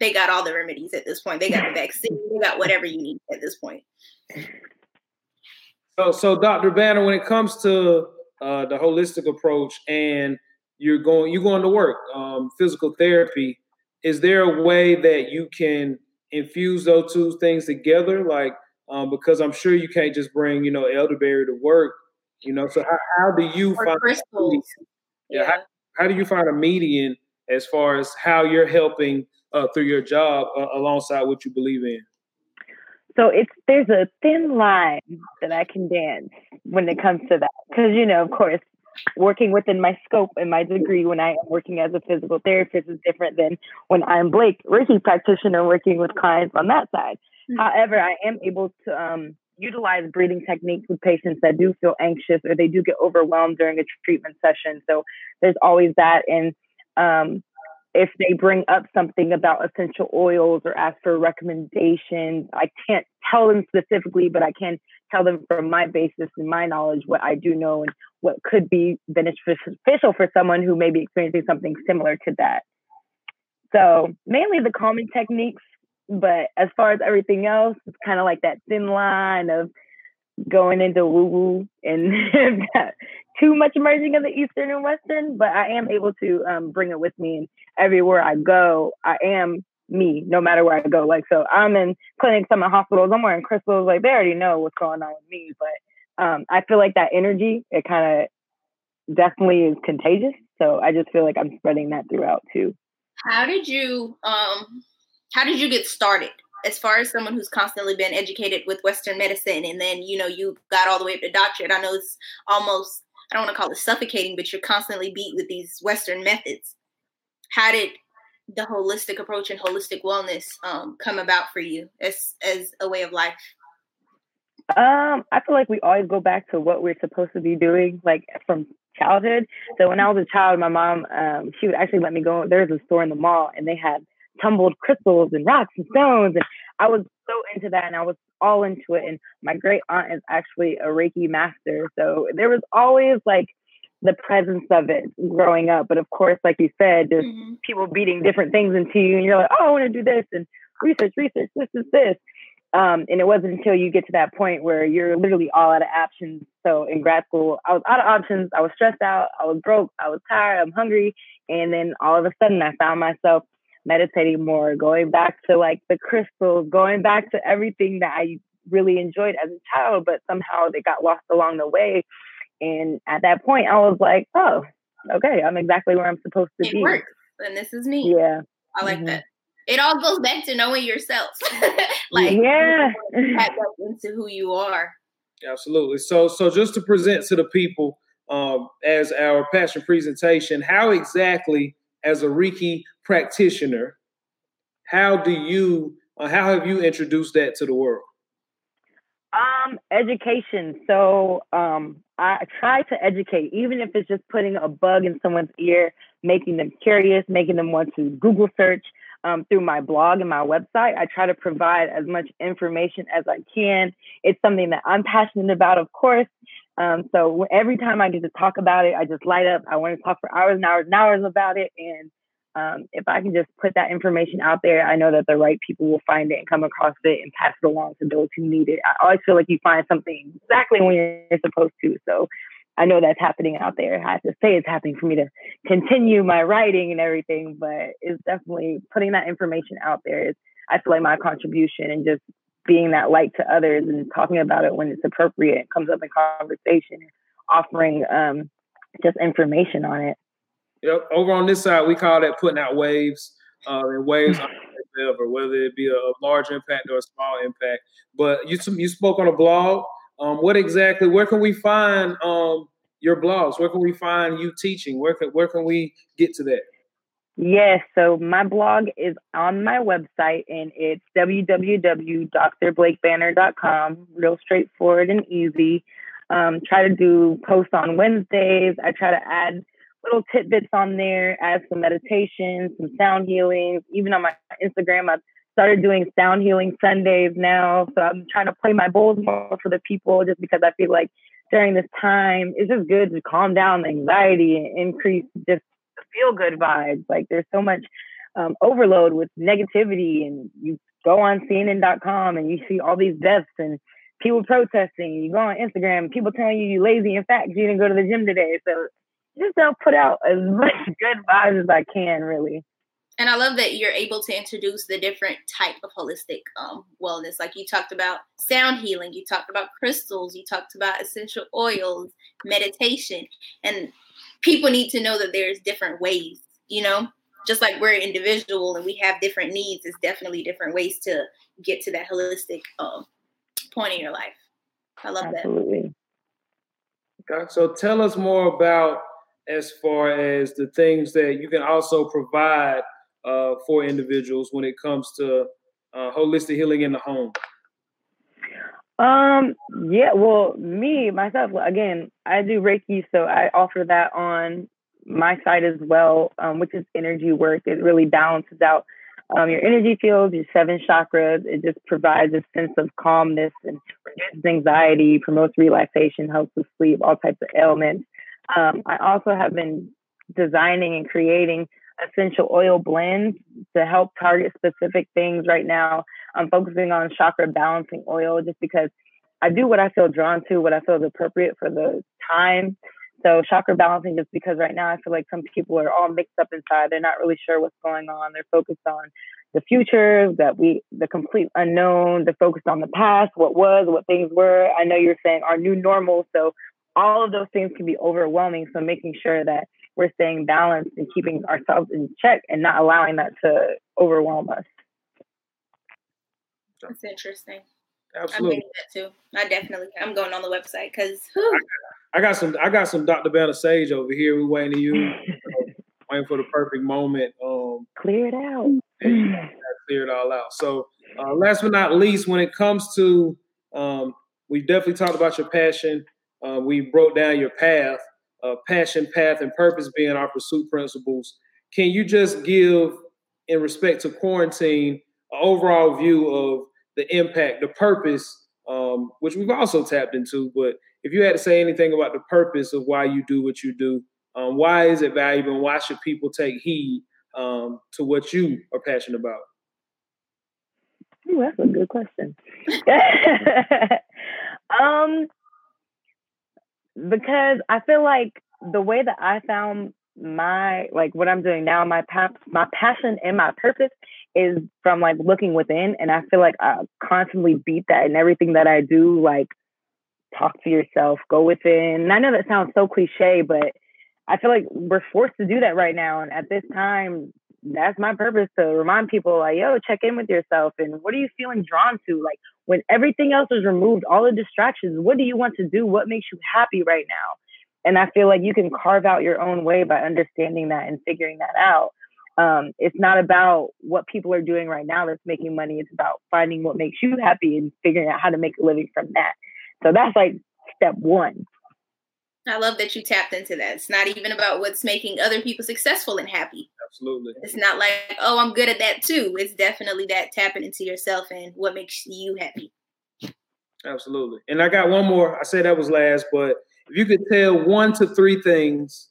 they got all the remedies at this point. They got the vaccine, they got whatever you need at this point. So, so Dr. Banner, when it comes to uh, the holistic approach and you're going you're going to work um, physical therapy, is there a way that you can infuse those two things together? Like um, because I'm sure you can't just bring you know elderberry to work. You know, so how, how do you or find crystals? Yeah, yeah. How, how do you find a median as far as how you're helping uh, through your job uh, alongside what you believe in? So it's there's a thin line that I can dance when it comes to that because you know, of course, working within my scope and my degree when I am working as a physical therapist is different than when I'm Blake Reiki practitioner working with clients on that side. Mm-hmm. However, I am able to um, utilize breathing techniques with patients that do feel anxious or they do get overwhelmed during a treatment session. So there's always that and um, if they bring up something about essential oils or ask for recommendations, I can't tell them specifically, but I can tell them from my basis and my knowledge what I do know and what could be beneficial for someone who may be experiencing something similar to that. So mainly the calming techniques, but as far as everything else, it's kind of like that thin line of going into woo woo and too much merging of the Eastern and Western, but I am able to um, bring it with me. And everywhere I go, I am me, no matter where I go. Like, so I'm in clinics, I'm in hospitals, I'm wearing crystals. Like, they already know what's going on with me. But um, I feel like that energy, it kind of definitely is contagious. So I just feel like I'm spreading that throughout too. How did you, um, how did you get started? as far as someone who's constantly been educated with Western medicine, and then you know you got all the way up to doctorate, I know it's almost I don't want to call it suffocating, but you're constantly beat with these Western methods. How did the holistic approach and holistic wellness um, come about for you as as a way of life? Um, I feel like we always go back to what we're supposed to be doing, like from childhood. So when I was a child, my mom, um, she would actually let me go. There's a store in the mall, and they had tumbled crystals and rocks and stones. And I was so into that and I was all into it. And my great aunt is actually a Reiki master. So there was always like the presence of it growing up. But of course, like you said, there's mm-hmm. people beating different things into you and you're like, oh, I want to do this and research, research, this is this. Um, and it wasn't until you get to that point where you're literally all out of options. So in grad school, I was out of options. I was stressed out. I was broke. I was tired. I'm hungry. And then all of a sudden, I found myself meditating more, going back to like the crystals, going back to everything that I really enjoyed as a child, but somehow they got lost along the way. And at that point, I was like, oh, okay, I'm exactly where I'm supposed to it be. Works, and this is me. Yeah. I like mm-hmm. that. It all goes back to knowing yourself. like yeah. into who you are. Absolutely. So so just to present to the people um, as our passion presentation, how exactly as a Reiki practitioner, how do you, uh, how have you introduced that to the world? Um, education. So um, I try to educate, even if it's just putting a bug in someone's ear, making them curious, making them want to Google search. Um, through my blog and my website, I try to provide as much information as I can. It's something that I'm passionate about, of course. Um, so every time I get to talk about it, I just light up. I want to talk for hours and hours and hours about it. And um, if I can just put that information out there, I know that the right people will find it and come across it and pass it along to those who need it. I always feel like you find something exactly when you're supposed to. So I know that's happening out there. I have to say it's happening for me to continue my writing and everything, but it's definitely putting that information out there is I feel like my contribution and just being that light to others and talking about it when it's appropriate, comes up in conversation, offering um, just information on it. Yep. Over on this side, we call that putting out waves. Uh, and waves ever, whether it be a large impact or a small impact. But you you spoke on a blog. Um, what exactly? Where can we find um, your blogs? Where can we find you teaching? Where can where can we get to that? Yes, so my blog is on my website and it's www.drblakebanner.com. Real straightforward and easy. Um, try to do posts on Wednesdays. I try to add little tidbits on there, add some meditation, some sound healings. Even on my Instagram, I've started doing sound healing Sundays now. So I'm trying to play my bowls more for the people just because I feel like during this time, it's just good to calm down the anxiety and increase just feel good vibes. Like there's so much um, overload with negativity, and you go on CNN.com and you see all these deaths and people protesting. You go on Instagram, people telling you you're lazy and fat you didn't go to the gym today. So just don't put out as much good vibes as I can, really. And I love that you're able to introduce the different type of holistic um, wellness. Like you talked about sound healing, you talked about crystals, you talked about essential oils, meditation, and people need to know that there's different ways. You know, just like we're individual and we have different needs, it's definitely different ways to get to that holistic um, point in your life. I love Absolutely. that. Okay, so tell us more about as far as the things that you can also provide uh, for individuals when it comes to uh, holistic healing in the home? Um, yeah, well, me, myself, again, I do Reiki, so I offer that on my side as well, um, which is energy work. It really balances out um, your energy fields, your seven chakras. It just provides a sense of calmness and reduces anxiety, promotes relaxation, helps with sleep, all types of ailments. Um, I also have been designing and creating essential oil blends to help target specific things right now. I'm focusing on chakra balancing oil just because I do what I feel drawn to, what I feel is appropriate for the time. So chakra balancing just because right now I feel like some people are all mixed up inside. They're not really sure what's going on. They're focused on the future, that we the complete unknown, they're focused on the past, what was, what things were. I know you're saying our new normal. So all of those things can be overwhelming. So making sure that we're staying balanced and keeping ourselves in check and not allowing that to overwhelm us. That's interesting. Absolutely. I'm that too. I definitely. I'm going on the website because I, I, got some. I got some Dr. Banner Sage over here. We're waiting to you. waiting for the perfect moment. Um, clear it out. clear it all out. So, uh, last but not least, when it comes to, um, we definitely talked about your passion. Uh, we broke down your path uh, passion, path, and purpose being our pursuit principles. Can you just give, in respect to quarantine, an overall view of the impact, the purpose, um, which we've also tapped into, but if you had to say anything about the purpose of why you do what you do, um, why is it valuable and why should people take heed um, to what you are passionate about? Ooh, that's a good question. um, because I feel like the way that I found my like what I'm doing now, my pa- my passion and my purpose is from like looking within, and I feel like I constantly beat that in everything that I do. Like talk to yourself, go within. And I know that sounds so cliche, but I feel like we're forced to do that right now. And at this time, that's my purpose to remind people like, yo, check in with yourself and what are you feeling drawn to? Like when everything else is removed, all the distractions, what do you want to do? What makes you happy right now? And I feel like you can carve out your own way by understanding that and figuring that out. Um, it's not about what people are doing right now that's making money. It's about finding what makes you happy and figuring out how to make a living from that. So that's like step one. I love that you tapped into that. It's not even about what's making other people successful and happy. Absolutely. It's not like, oh, I'm good at that too. It's definitely that tapping into yourself and what makes you happy. Absolutely. And I got one more. I said that was last, but if you could tell one to three things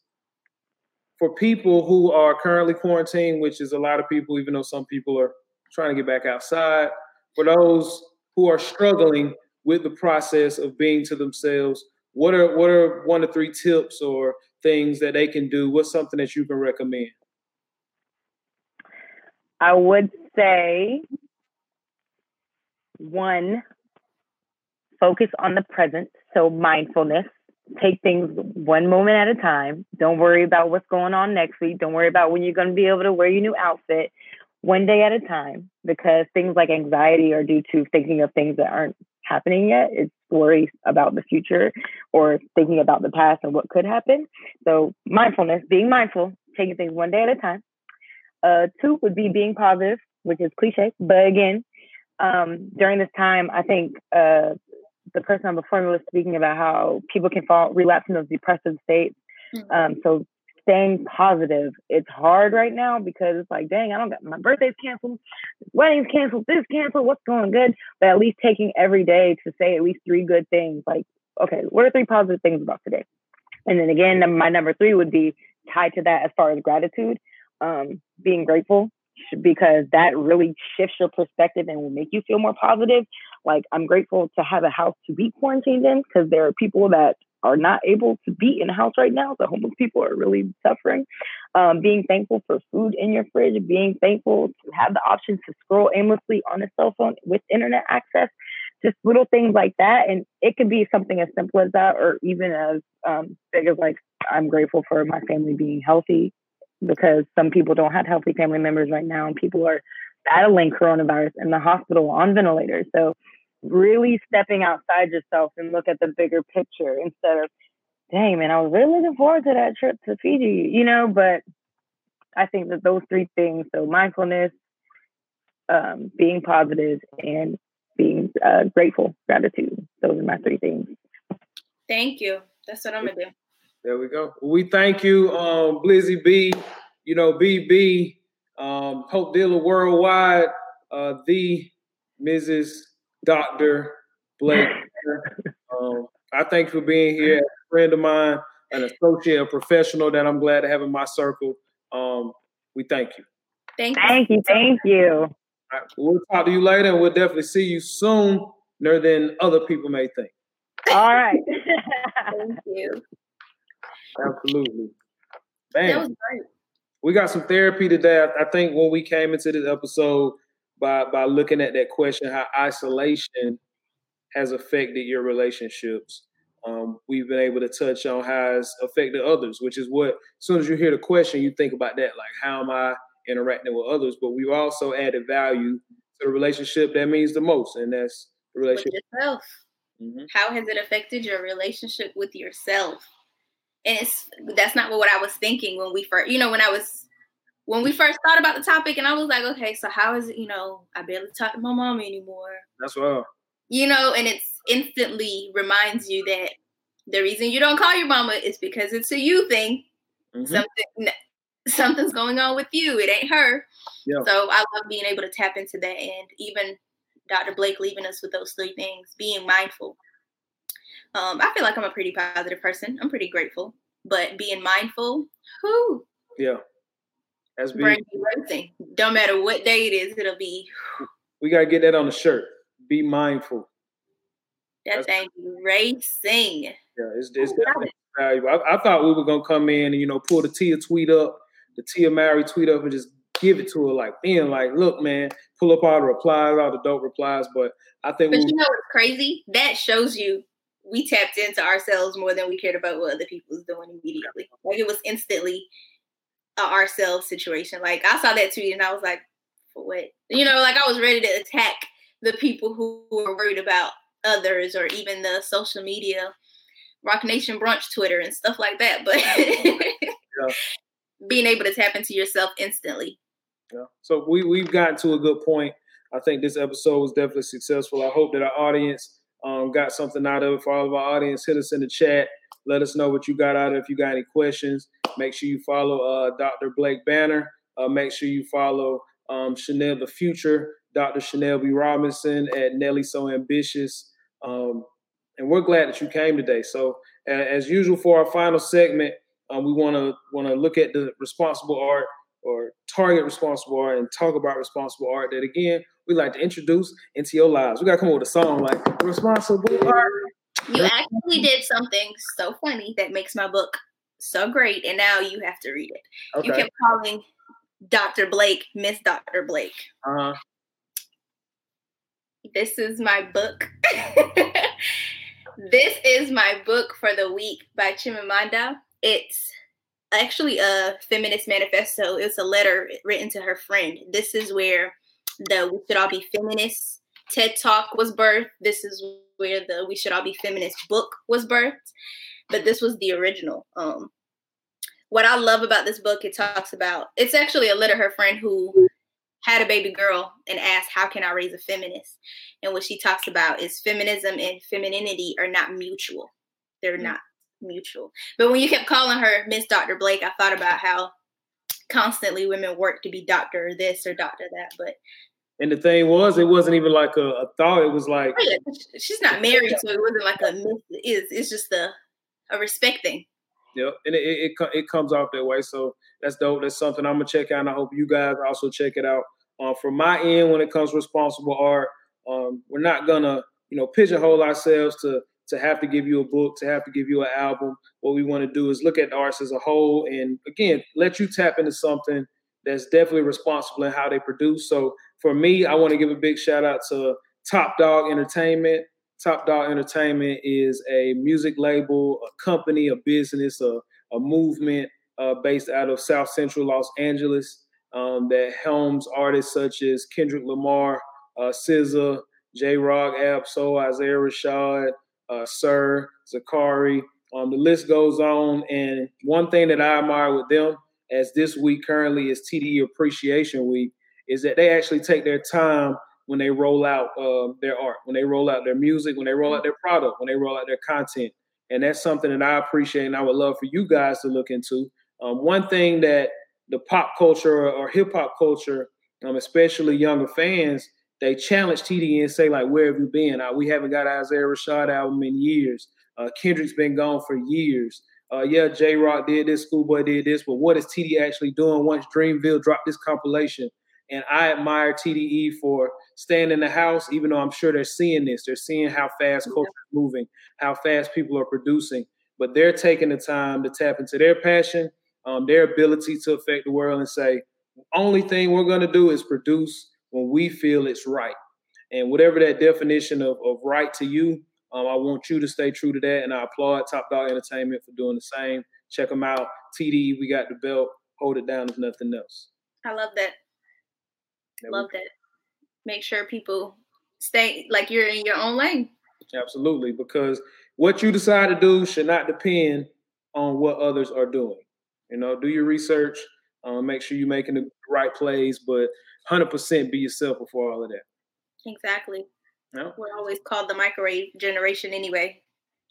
for people who are currently quarantined, which is a lot of people, even though some people are trying to get back outside, for those who are struggling with the process of being to themselves, what are what are one to three tips or things that they can do? What's something that you can recommend? I would say one, focus on the present. So mindfulness. Take things one moment at a time. Don't worry about what's going on next week. Don't worry about when you're going to be able to wear your new outfit. One day at a time, because things like anxiety are due to thinking of things that aren't happening yet. It's worries about the future or thinking about the past and what could happen. So mindfulness, being mindful, taking things one day at a time. Uh, two would be being positive, which is cliche, but again, um, during this time, I think uh, the person on before me was speaking about how people can fall relapse in those depressive states. Mm-hmm. Um, so staying positive. It's hard right now because it's like, dang, I don't got my birthday's canceled, wedding's canceled, this canceled, what's going good? But at least taking every day to say at least three good things. Like, okay, what are three positive things about today? And then again, my number three would be tied to that as far as gratitude, um, being grateful because that really shifts your perspective and will make you feel more positive. Like I'm grateful to have a house to be quarantined in because there are people that are not able to be in house right now. The homeless people are really suffering. Um, being thankful for food in your fridge, being thankful to have the option to scroll aimlessly on a cell phone with internet access, just little things like that. And it could be something as simple as that, or even as um, big as like, I'm grateful for my family being healthy because some people don't have healthy family members right now, and people are battling coronavirus in the hospital on ventilators. So really stepping outside yourself and look at the bigger picture instead of, dang man, I was really looking forward to that trip to Fiji, you know, but I think that those three things, so mindfulness, um, being positive and being uh, grateful, gratitude. Those are my three things. Thank you. That's what I'm gonna do. There we go. We thank you, um, Blizzy B. You know, BB, um, Hope Dealer Worldwide, uh, the Mrs. Dr. Blake. um, I thank you for being here. A friend of mine, an associate, a professional that I'm glad to have in my circle. Um, we thank you. Thank you. Thank you. Thank you. Right, we'll talk to you later, and we'll definitely see you sooner than other people may think. All right. thank you. Absolutely. Man, that was great. We got some therapy today. I, I think when we came into this episode, by by looking at that question, how isolation has affected your relationships. Um, we've been able to touch on how it's affected others, which is what as soon as you hear the question, you think about that, like how am I interacting with others? But we've also added value to the relationship that means the most, and that's the relationship with yourself. Mm-hmm. How has it affected your relationship with yourself? And it's that's not what I was thinking when we first, you know, when I was when we first thought about the topic, and I was like, okay, so how is it? You know, I barely talk to my mom anymore. That's well. You know, and it's instantly reminds you that the reason you don't call your mama is because it's a you thing. Mm-hmm. Something something's going on with you. It ain't her. Yeah. So I love being able to tap into that, and even Dr. Blake leaving us with those three things: being mindful. Um, I feel like I'm a pretty positive person. I'm pretty grateful, but being mindful, who? Yeah as being racing. Don't matter what day it is, it'll be. We gotta get that on the shirt. Be mindful. That thing racing. Yeah, it's, it's definitely valuable. I, I, thought we were gonna come in and you know pull the Tia tweet up, the Tia Mary tweet up, and just give it to her like being like, look, man, pull up all the replies, all the dope replies. But I think. But we, you know what's crazy? That shows you we tapped into ourselves more than we cared about what other people was doing immediately. Like it was instantly a ourselves situation. Like I saw that tweet and I was like, for what? You know, like I was ready to attack the people who were worried about others or even the social media, Roc Nation brunch Twitter and stuff like that. But yeah. being able to tap into yourself instantly. Yeah. So we we've gotten to a good point. I think this episode was definitely successful. I hope that our audience um, got something out of it. For all of our audience, hit us in the chat. Let us know what you got out of it. If you got any questions, Make sure you follow uh, Dr. Blake Banner. Uh, make sure you follow um, Chanel the Future, Dr. Chanel B. Robinson at Nelly So Ambitious. Um, and we're glad that you came today. So, as usual, for our final segment, um, we want to want to look at the responsible art or target responsible art and talk about responsible art. That again, we like to introduce into your lives. We got to come up with a song like responsible art. You actually did something so funny that makes my book so great, and now you have to read it. Okay. You kept calling Dr. Blake Miss Dr. Blake. Uh-huh. This is my book. this is my book for the week by Chimamanda. It's actually a feminist manifesto. It's a letter written to her friend. This is where the We Should All Be Feminists TED Talk was birthed. This is where the We Should All Be Feminist book was birthed but this was the original. Um, what I love about this book, it talks about it's actually a letter her friend who had a baby girl and asked, How can I raise a feminist? And what she talks about is feminism and femininity are not mutual. They're mm-hmm. not mutual. But when you kept calling her Miss Dr. Blake, I thought about how constantly women work to be doctor this or doctor that. But and the thing was, it wasn't even like a, a thought. It was like oh, yeah, she's not married, so it wasn't like a It's it's just a a respect thing. Yep, and it, it it comes off that way. So that's dope. That's something I'm gonna check out. and I hope you guys also check it out. Uh, from my end, when it comes to responsible art, um, we're not gonna you know pigeonhole ourselves to to have to give you a book, to have to give you an album. What we want to do is look at the arts as a whole, and again, let you tap into something that's definitely responsible in how they produce. So for me, I want to give a big shout out to Top Dawg Entertainment. Top Dawg Entertainment is a music label, a company, a business, a, a movement uh, based out of South Central Los Angeles um, that helms artists such as Kendrick Lamar, uh, SZA, Jay Rock, Ab-Soul, Isaiah Rashad, uh, Sir, Zacari. Um, the list goes on. And one thing that I admire with them, as this week currently is TDE Appreciation Week, is that they actually take their time when they roll out uh, their art, when they roll out their music, when they roll out their product, when they roll out their content. And that's something that I appreciate and I would love for you guys to look into. Um, one thing that the pop culture or, hip hop culture, um, especially younger fans, they challenge TDE and say, like, where have you been? Uh, we haven't got Isaiah Rashad album in years. Uh, Kendrick's been gone for years. Uh, yeah, Jay Rock did this, Schoolboy did this, but what is TDE actually doing once Dreamville dropped this compilation? And I admire TDE for staying in the house, even though I'm sure they're seeing this. They're seeing how fast culture is moving, how fast people are producing, but they're taking the time to tap into their passion, um, their ability to affect the world, and say, only thing we're going to do is produce when we feel it's right. And whatever that definition of, of right to you, um, I want you to stay true to that. And I applaud Top Dawg Entertainment for doing the same. Check them out. TDE, we got the belt. Hold it down if nothing else. I love that. Love that. Make sure people stay like you're in your own lane. Absolutely, because what you decide to do should not depend on what others are doing. You know, do your research, um, make sure you're making the right plays, but 100% be yourself before all of that. Exactly. No? We're always called the microwave generation anyway.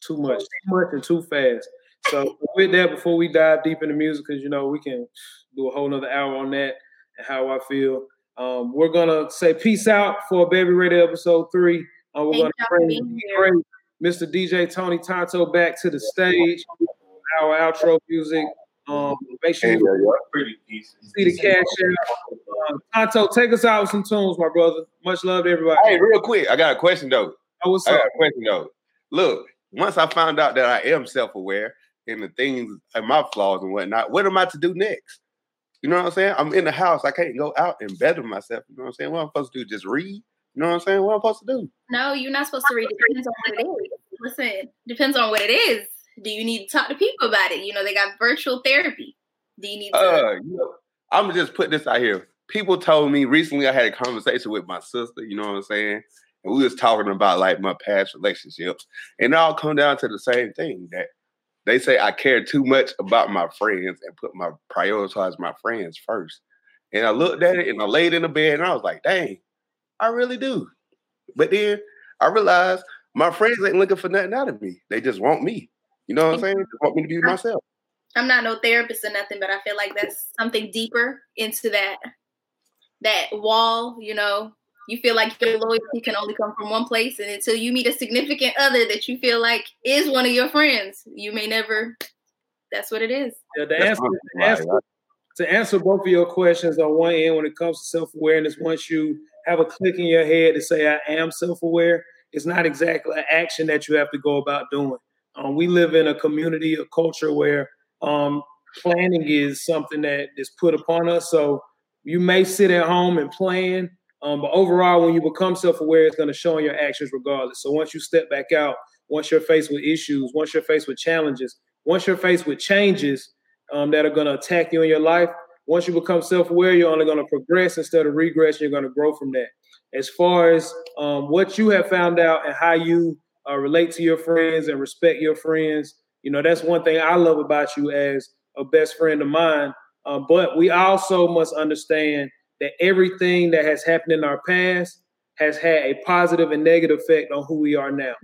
Too much, too much, and too fast. So with that, before we dive deep into music, because you know we can do a whole nother hour on that and how I feel. Um, we're gonna say peace out for Baby Radio episode three. Uh, we're Thank gonna bring Mr. DJ Tony Tonto back to the stage. Our outro music. Um, make sure you see the cash out. Uh, Tonto, take us out with some tunes, my brother. Much love to everybody. Hey, real quick, I got a question though. Oh, what's I up? got a question though. Look, once I found out that I am self-aware in the things and my flaws and whatnot, what am I to do next? You know what I'm saying? I'm in the house. I can't go out and better myself. You know what I'm saying? What I'm supposed to do? Just read? You know what I'm saying? What I'm supposed to do? No, you're not supposed to read. It depends on what it is. Listen, depends on what it is. Do you need to talk to people about it? You know, they got virtual therapy. Do you need to? Uh, you know, I'm gonna just put this out here. People told me recently I had a conversation with my sister. You know what I'm saying? And we was talking about like my past relationships, and it all come down to the same thing that they say I care too much about my friends and put my prioritize my friends first. And I looked at it and I laid in the bed and I was like, dang, I really do. But then I realized my friends ain't looking for nothing out of me. They just want me. You know what I'm saying? They want me to be myself. I'm not no therapist or nothing, but I feel like that's something deeper into that that wall, you know, you feel like your loyalty can only come from one place and until you meet a significant other that you feel like is one of your friends you may never that's what it is. Yeah, the answer, the answer, to answer both of your questions on one end when it comes to self-awareness once you have a click in your head to say i am self-aware it's not exactly an action that you have to go about doing. Um, we live in a community a culture where um, planning is something that is put upon us. So you may sit at home and plan um, but overall, when you become self-aware, it's going to show in your actions regardless. So once you step back out, once you're faced with issues, once you're faced with challenges, once you're faced with changes um, that are going to attack you in your life, once you become self-aware, you're only going to progress instead of regress. You're going to grow from that. As far as um, what you have found out and how you uh, relate to your friends and respect your friends, you know that's one thing I love about you as a best friend of mine. Uh, but we also must understand that everything that has happened in our past has had a positive and negative effect on who we are now.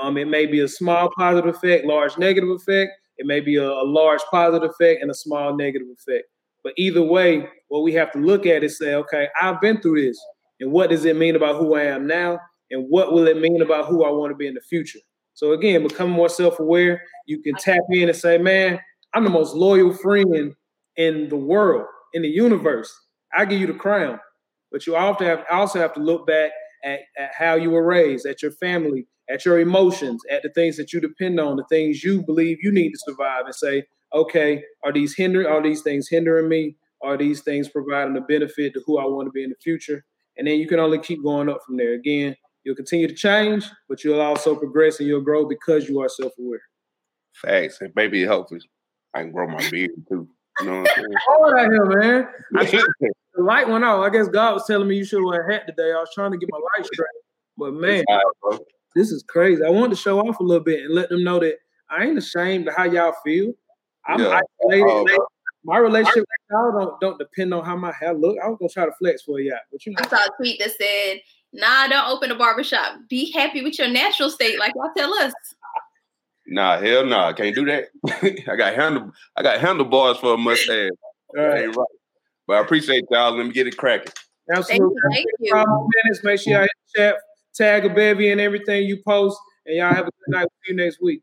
Um, it may be a small positive effect, large negative effect. It may be a, a large positive effect and a small negative effect. But either way, what we have to look at is say, okay, I've been through this. And what does it mean about who I am now? And what will it mean about who I want to be in the future? So again, become more self-aware. You can tap in and say, man, I'm the most loyal friend in the world, in the universe. I give you the crown. But you also have, also have to look back at, at how you were raised, at your family, at your emotions, at the things that you depend on, the things you believe you need to survive, and say, okay, are these hindering? are these things hindering me? Are these things providing a benefit to who I want to be in the future? And then you can only keep going up from there. Again, you'll continue to change, but you'll also progress and you'll grow because you are self-aware. Facts. And maybe it helps I can grow my beard too. You know what I'm saying? All right here, man. I the light went out. I guess God was telling me you should wear a hat today. I was trying to get my light straight. But man, right, this is crazy. I wanted to show off a little bit and let them know that I ain't ashamed of how y'all feel. I'm yeah. isolated. Oh, my relationship with y'all don't don't depend on how my hair look. I was gonna try to flex for y'all, but you know. I saw a tweet that said, "Nah, don't open a barbershop. Be happy with your natural state, like y'all tell us." Nah, hell no, nah, can't do that. I got handle, I got handlebars for a mustache. All right. Ain't right. But I appreciate y'all. Let me get it cracking. Absolutely. Thank you. Thank you. Minutes. Make sure y'all hit the chat, tag a baby and everything you post, and y'all have a good night. See you next week.